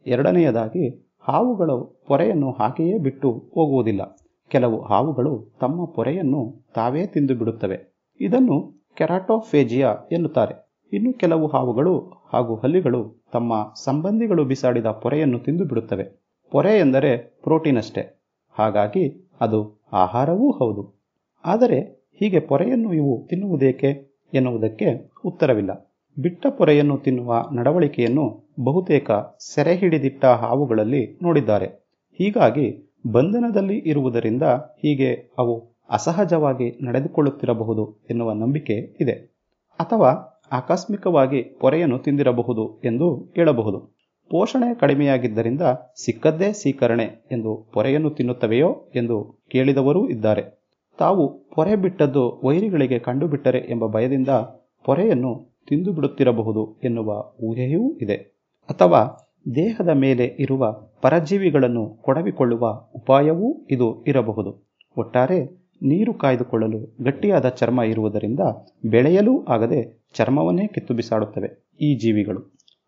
ಎರಡನೆಯದಾಗಿ, ಹಾವುಗಳು ಪೊರೆಯನ್ನು ಹಾಗೆಯೇ ಬಿಟ್ಟು ಹೋಗುವುದಿಲ್ಲ. ಕೆಲವು ಹಾವುಗಳು ತಮ್ಮ ಪೊರೆಯನ್ನು ತಾವೇ ತಿಂದು ಬಿಡುತ್ತವೆ ಇದನ್ನು ಕೆರಾಟೋಫೇಜಿಯಾ ಎನ್ನುತ್ತಾರೆ. ಇನ್ನು ಕೆಲವು ಹಾವುಗಳು ಹಾಗೂ ಹಲ್ಲಿಗಳು ತಮ್ಮ ಸಂಬಂಧಿಗಳು ಬಿಸಾಡಿದ ಪೊರೆಯನ್ನು ತಿಂದು ಬಿಡುತ್ತವೆ. ಪೊರೆ ಎಂದರೆ ಪ್ರೋಟೀನ್ ಅಷ್ಟೇ. ಹಾಗಾಗಿ ಅದು ಆಹಾರವೂ ಹೌದು. ಆದರೆ ಹೀಗೆ ಪೊರೆಯನ್ನು ಇವು ತಿನ್ನುವುದೇಕೆ ಎನ್ನುವುದಕ್ಕೆ ಉತ್ತರವಿಲ್ಲ. ಬಿಟ್ಟ ಪೊರೆಯನ್ನು ತಿನ್ನುವ ನಡವಳಿಕೆಯನ್ನು ಬಹುತೇಕ ಸೆರೆ ಹಿಡಿದಿಟ್ಟ ಹಾವುಗಳಲ್ಲಿ ನೋಡಿದ್ದಾರೆ. ಹೀಗಾಗಿ ಬಂಧನದಲ್ಲಿ ಇರುವುದರಿಂದ ಹೀಗೆ ಅವು ಅಸಹಜವಾಗಿ ನಡೆದುಕೊಳ್ಳುತ್ತಿರಬಹುದು ಎನ್ನುವ ನಂಬಿಕೆ ಇದೆ. ಅಥವಾ ಆಕಸ್ಮಿಕವಾಗಿ ಪೊರೆಯನ್ನು ತಿಂದಿರಬಹುದು ಎಂದು ಹೇಳಬಹುದು. ಪೋಷಣೆ ಕಡಿಮೆಯಾಗಿದ್ದರಿಂದ ಸಿಕ್ಕದ್ದೇ ಸೀಕರಣೆ ಎಂದು ಪೊರೆಯನ್ನು ತಿನ್ನುತ್ತವೆಯೋ ಎಂದು ಕೇಳಿದವರೂ ಇದ್ದಾರೆ. ತಾವು ಪೊರೆ ಬಿಟ್ಟದ್ದು ವೈರಿಗಳಿಗೆ ಕಂಡುಬಿಟ್ಟರೆ ಎಂಬ ಭಯದಿಂದ ಪೊರೆಯನ್ನು ತಿಂದು ಬಿಡುತ್ತಿರಬಹುದು ಎನ್ನುವ ಊಹೆಯೂ ಇದೆ. ಅಥವಾ ದೇಹದ ಮೇಲೆ ಇರುವ ಪರಜೀವಿಗಳನ್ನು ಕೊಡವಿಕೊಳ್ಳುವ ಉಪಾಯವೂ ಇದು ಇರಬಹುದು. ಒಟ್ಟಾರೆ ನೀರು ಕಾಯ್ದುಕೊಳ್ಳಲು ಗಟ್ಟಿಯಾದ ಚರ್ಮ ಇರುವುದರಿಂದ ಬೆಳೆಯಲೂ ಆಗದೆ ಚರ್ಮವನ್ನೇ ಕಿತ್ತು ಬಿಸಾಡುತ್ತವೆ ಈ ಜೀವಿಗಳು.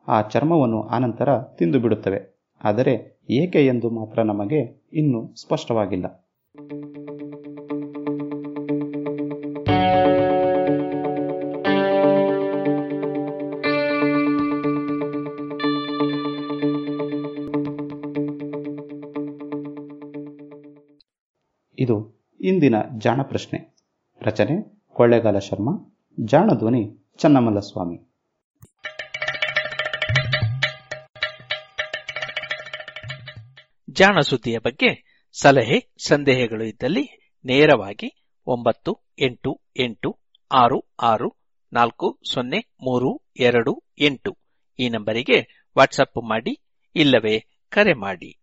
ಆ ಚರ್ಮವನ್ನು ಆನಂತರ ತಿಂದು ಬಿಡುತ್ತವೆ ಆದರೆ ಏಕೆ ಎಂದು ಮಾತ್ರ ನಮಗೆ ಇನ್ನೂ ಸ್ಪಷ್ಟವಾಗಿಲ್ಲ. ಇಂದಿನ ಜಾಣ ಪ್ರಶ್ನೆ. ರಚನೆ ಕೊಳ್ಳೇಗಾಲ ಶರ್ಮಾ, ಜಾಣ ಧ್ವನಿ ಚನ್ನಮಲ್ಲ ಸ್ವಾಮಿ ಜಾಣ ಸುದ್ದಿಯ ಬಗ್ಗೆ ಸಲಹೆ, ಸಂದೇಹಗಳು ಇದ್ದಲ್ಲಿ ನೇರವಾಗಿ ಒಂಬತ್ತು, ಎಂಟು ಎಂಟು, ಆರು ಆರು, ನಾಲ್ಕು, ಸೊನ್ನೆ, ಮೂರು, ಎರಡು, ಎಂಟು ಈ ನಂಬರಿಗೆ ವಾಟ್ಸಪ್ ಮಾಡಿ ಇಲ್ಲವೇ ಕರೆ ಮಾಡಿ.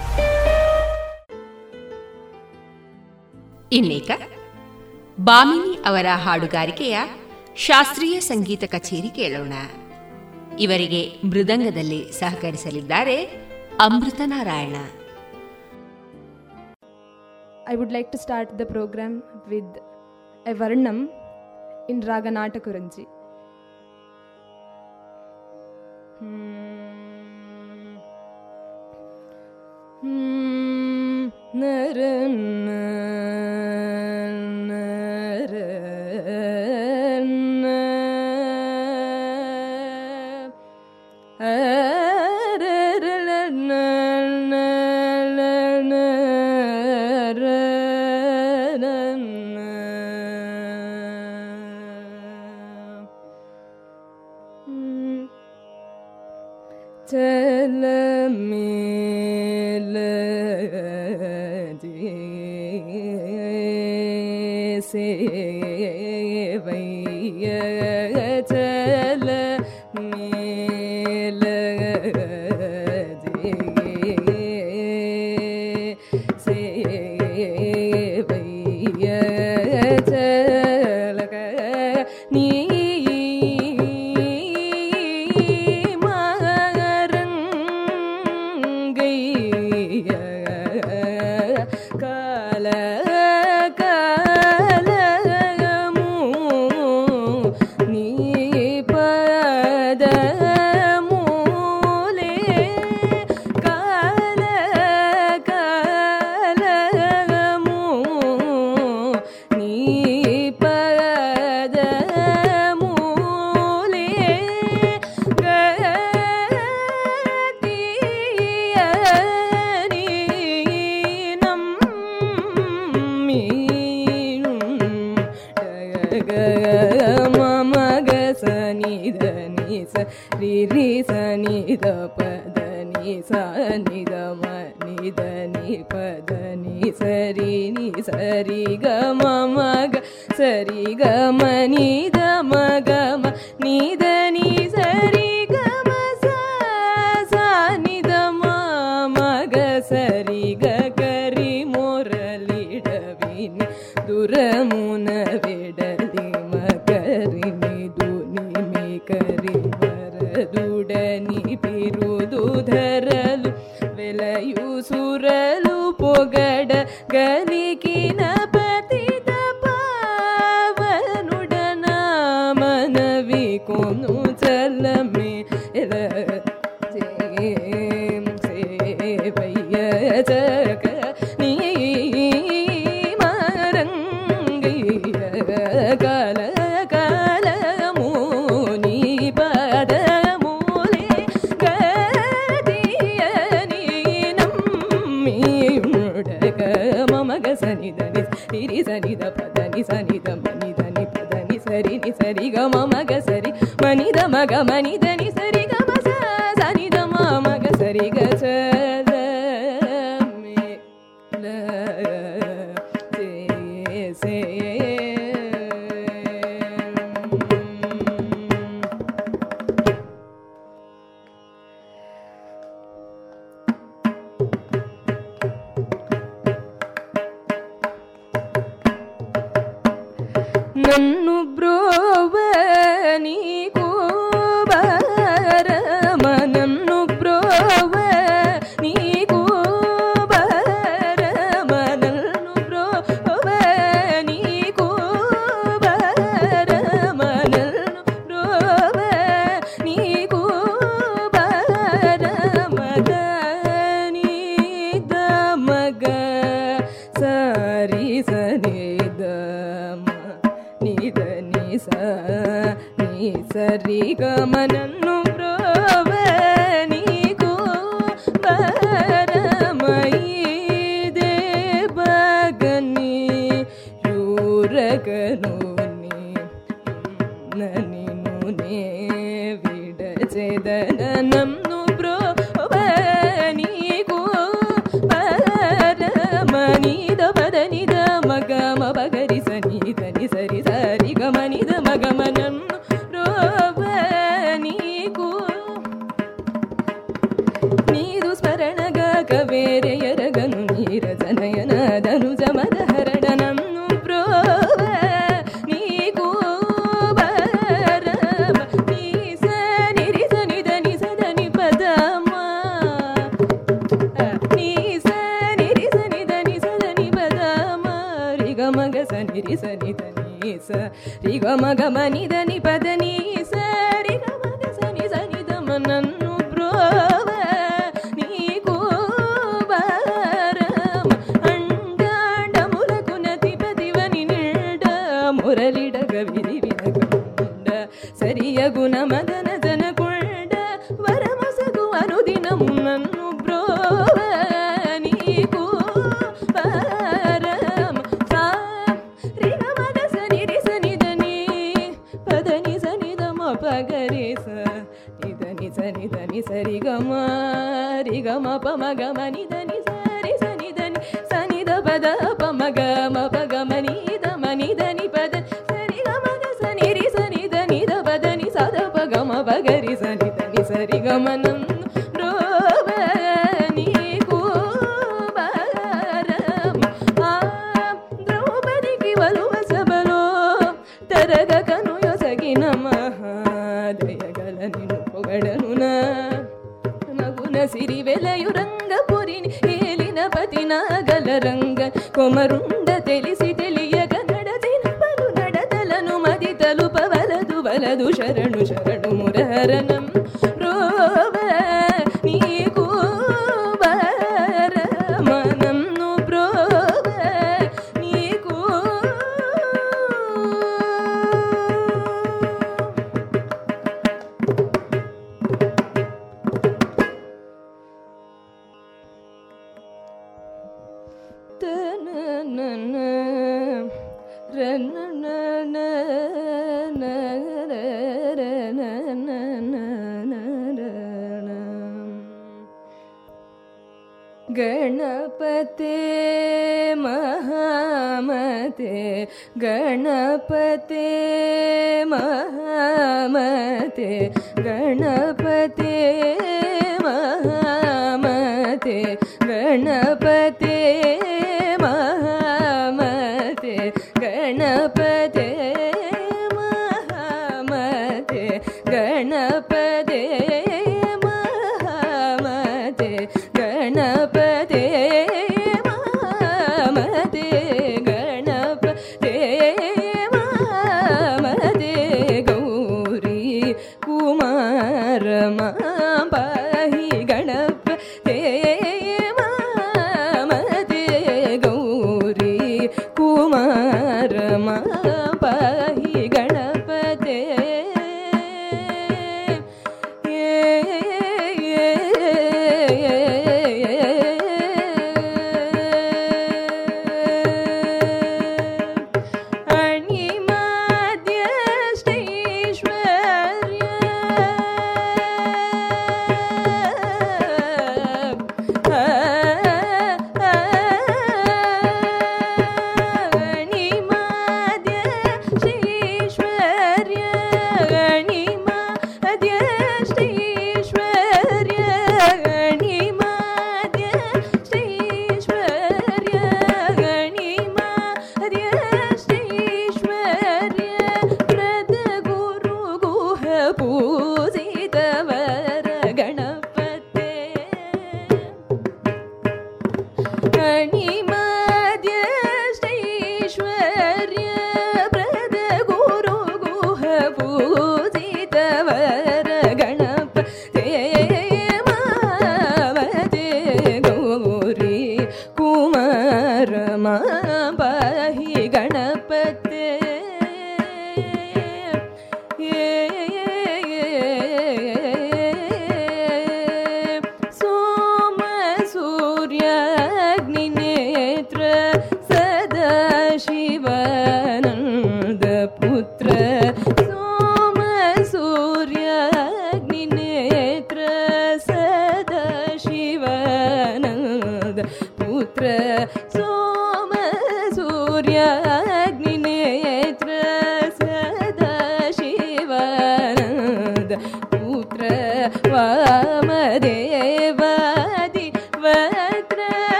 ಇನ್ನೇಕ ಬಾಮಿನಿ ಅವರ ಹಾಡುಗಾರಿಕೆಯ ಶಾಸ್ತ್ರೀಯ ಸಂಗೀತ ಕಚೇರಿ ಕೇಳೋಣ ಇವರಿಗೆ ಮೃದಂಗದಲ್ಲಿ ಸಹಕರಿಸಲಿದ್ದಾರೆ Amrita Narayana I would like to start the programme with a varnam in raga Natakuranji hmm ನನ್ನು ಬ್ರೋವ गणपते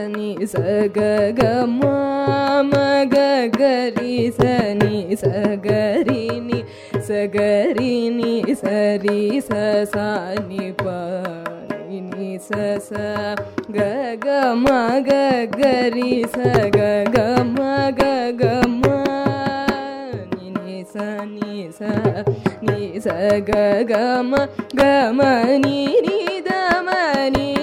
sani sa ga ga ma ma ga ga ri sani sa ga ri ni sa ga ri ni sa ri sa sa ni pa ni sa sa ga ga ma ga ga ri sa ga ga ma ga ga ma ni ni sa ni sa ni sa ga ga ma ga ma ni ni da ma ni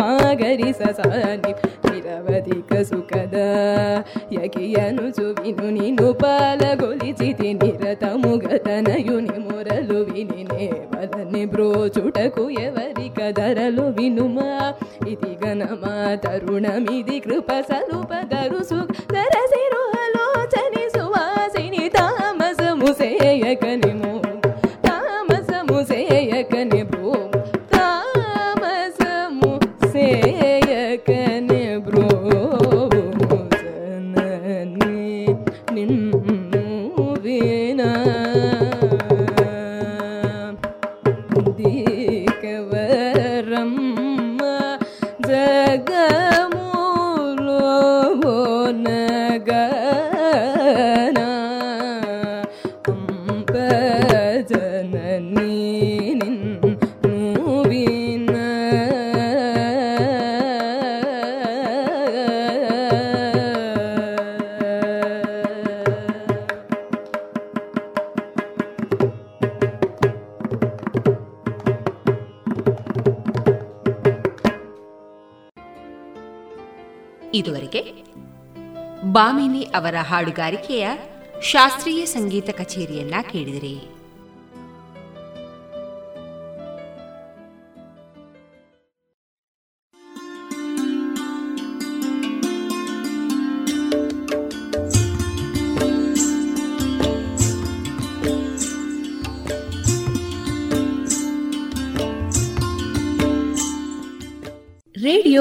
ಮಾಗರಿ ಸಸಾನಿ ನಿರವಧಿಕ ಸುಖದ ಯಗಿಯನು ಸುವಿನು ನೀನು ಪಾಲಗೊಲಿಸಿತಿ ನಿರತಮು ಗತನಯು ನಿಮುರಲು ವಿನಿನೇ వదని బ్రోచుటకు ఎవరి కదరలు వినుమా ఇది గణమా తరుణమిది కృప సలుపదరు సురసిరు ఆలోచని సువాసిని తామసము సే ಅವರ ಹಾಡುಗಾರಿಕೆಯ ಶಾಸ್ತ್ರೀಯ ಸಂಗೀತ ಕಚೇರಿಯನ್ನ ಕೇಳಿದಿರಿ.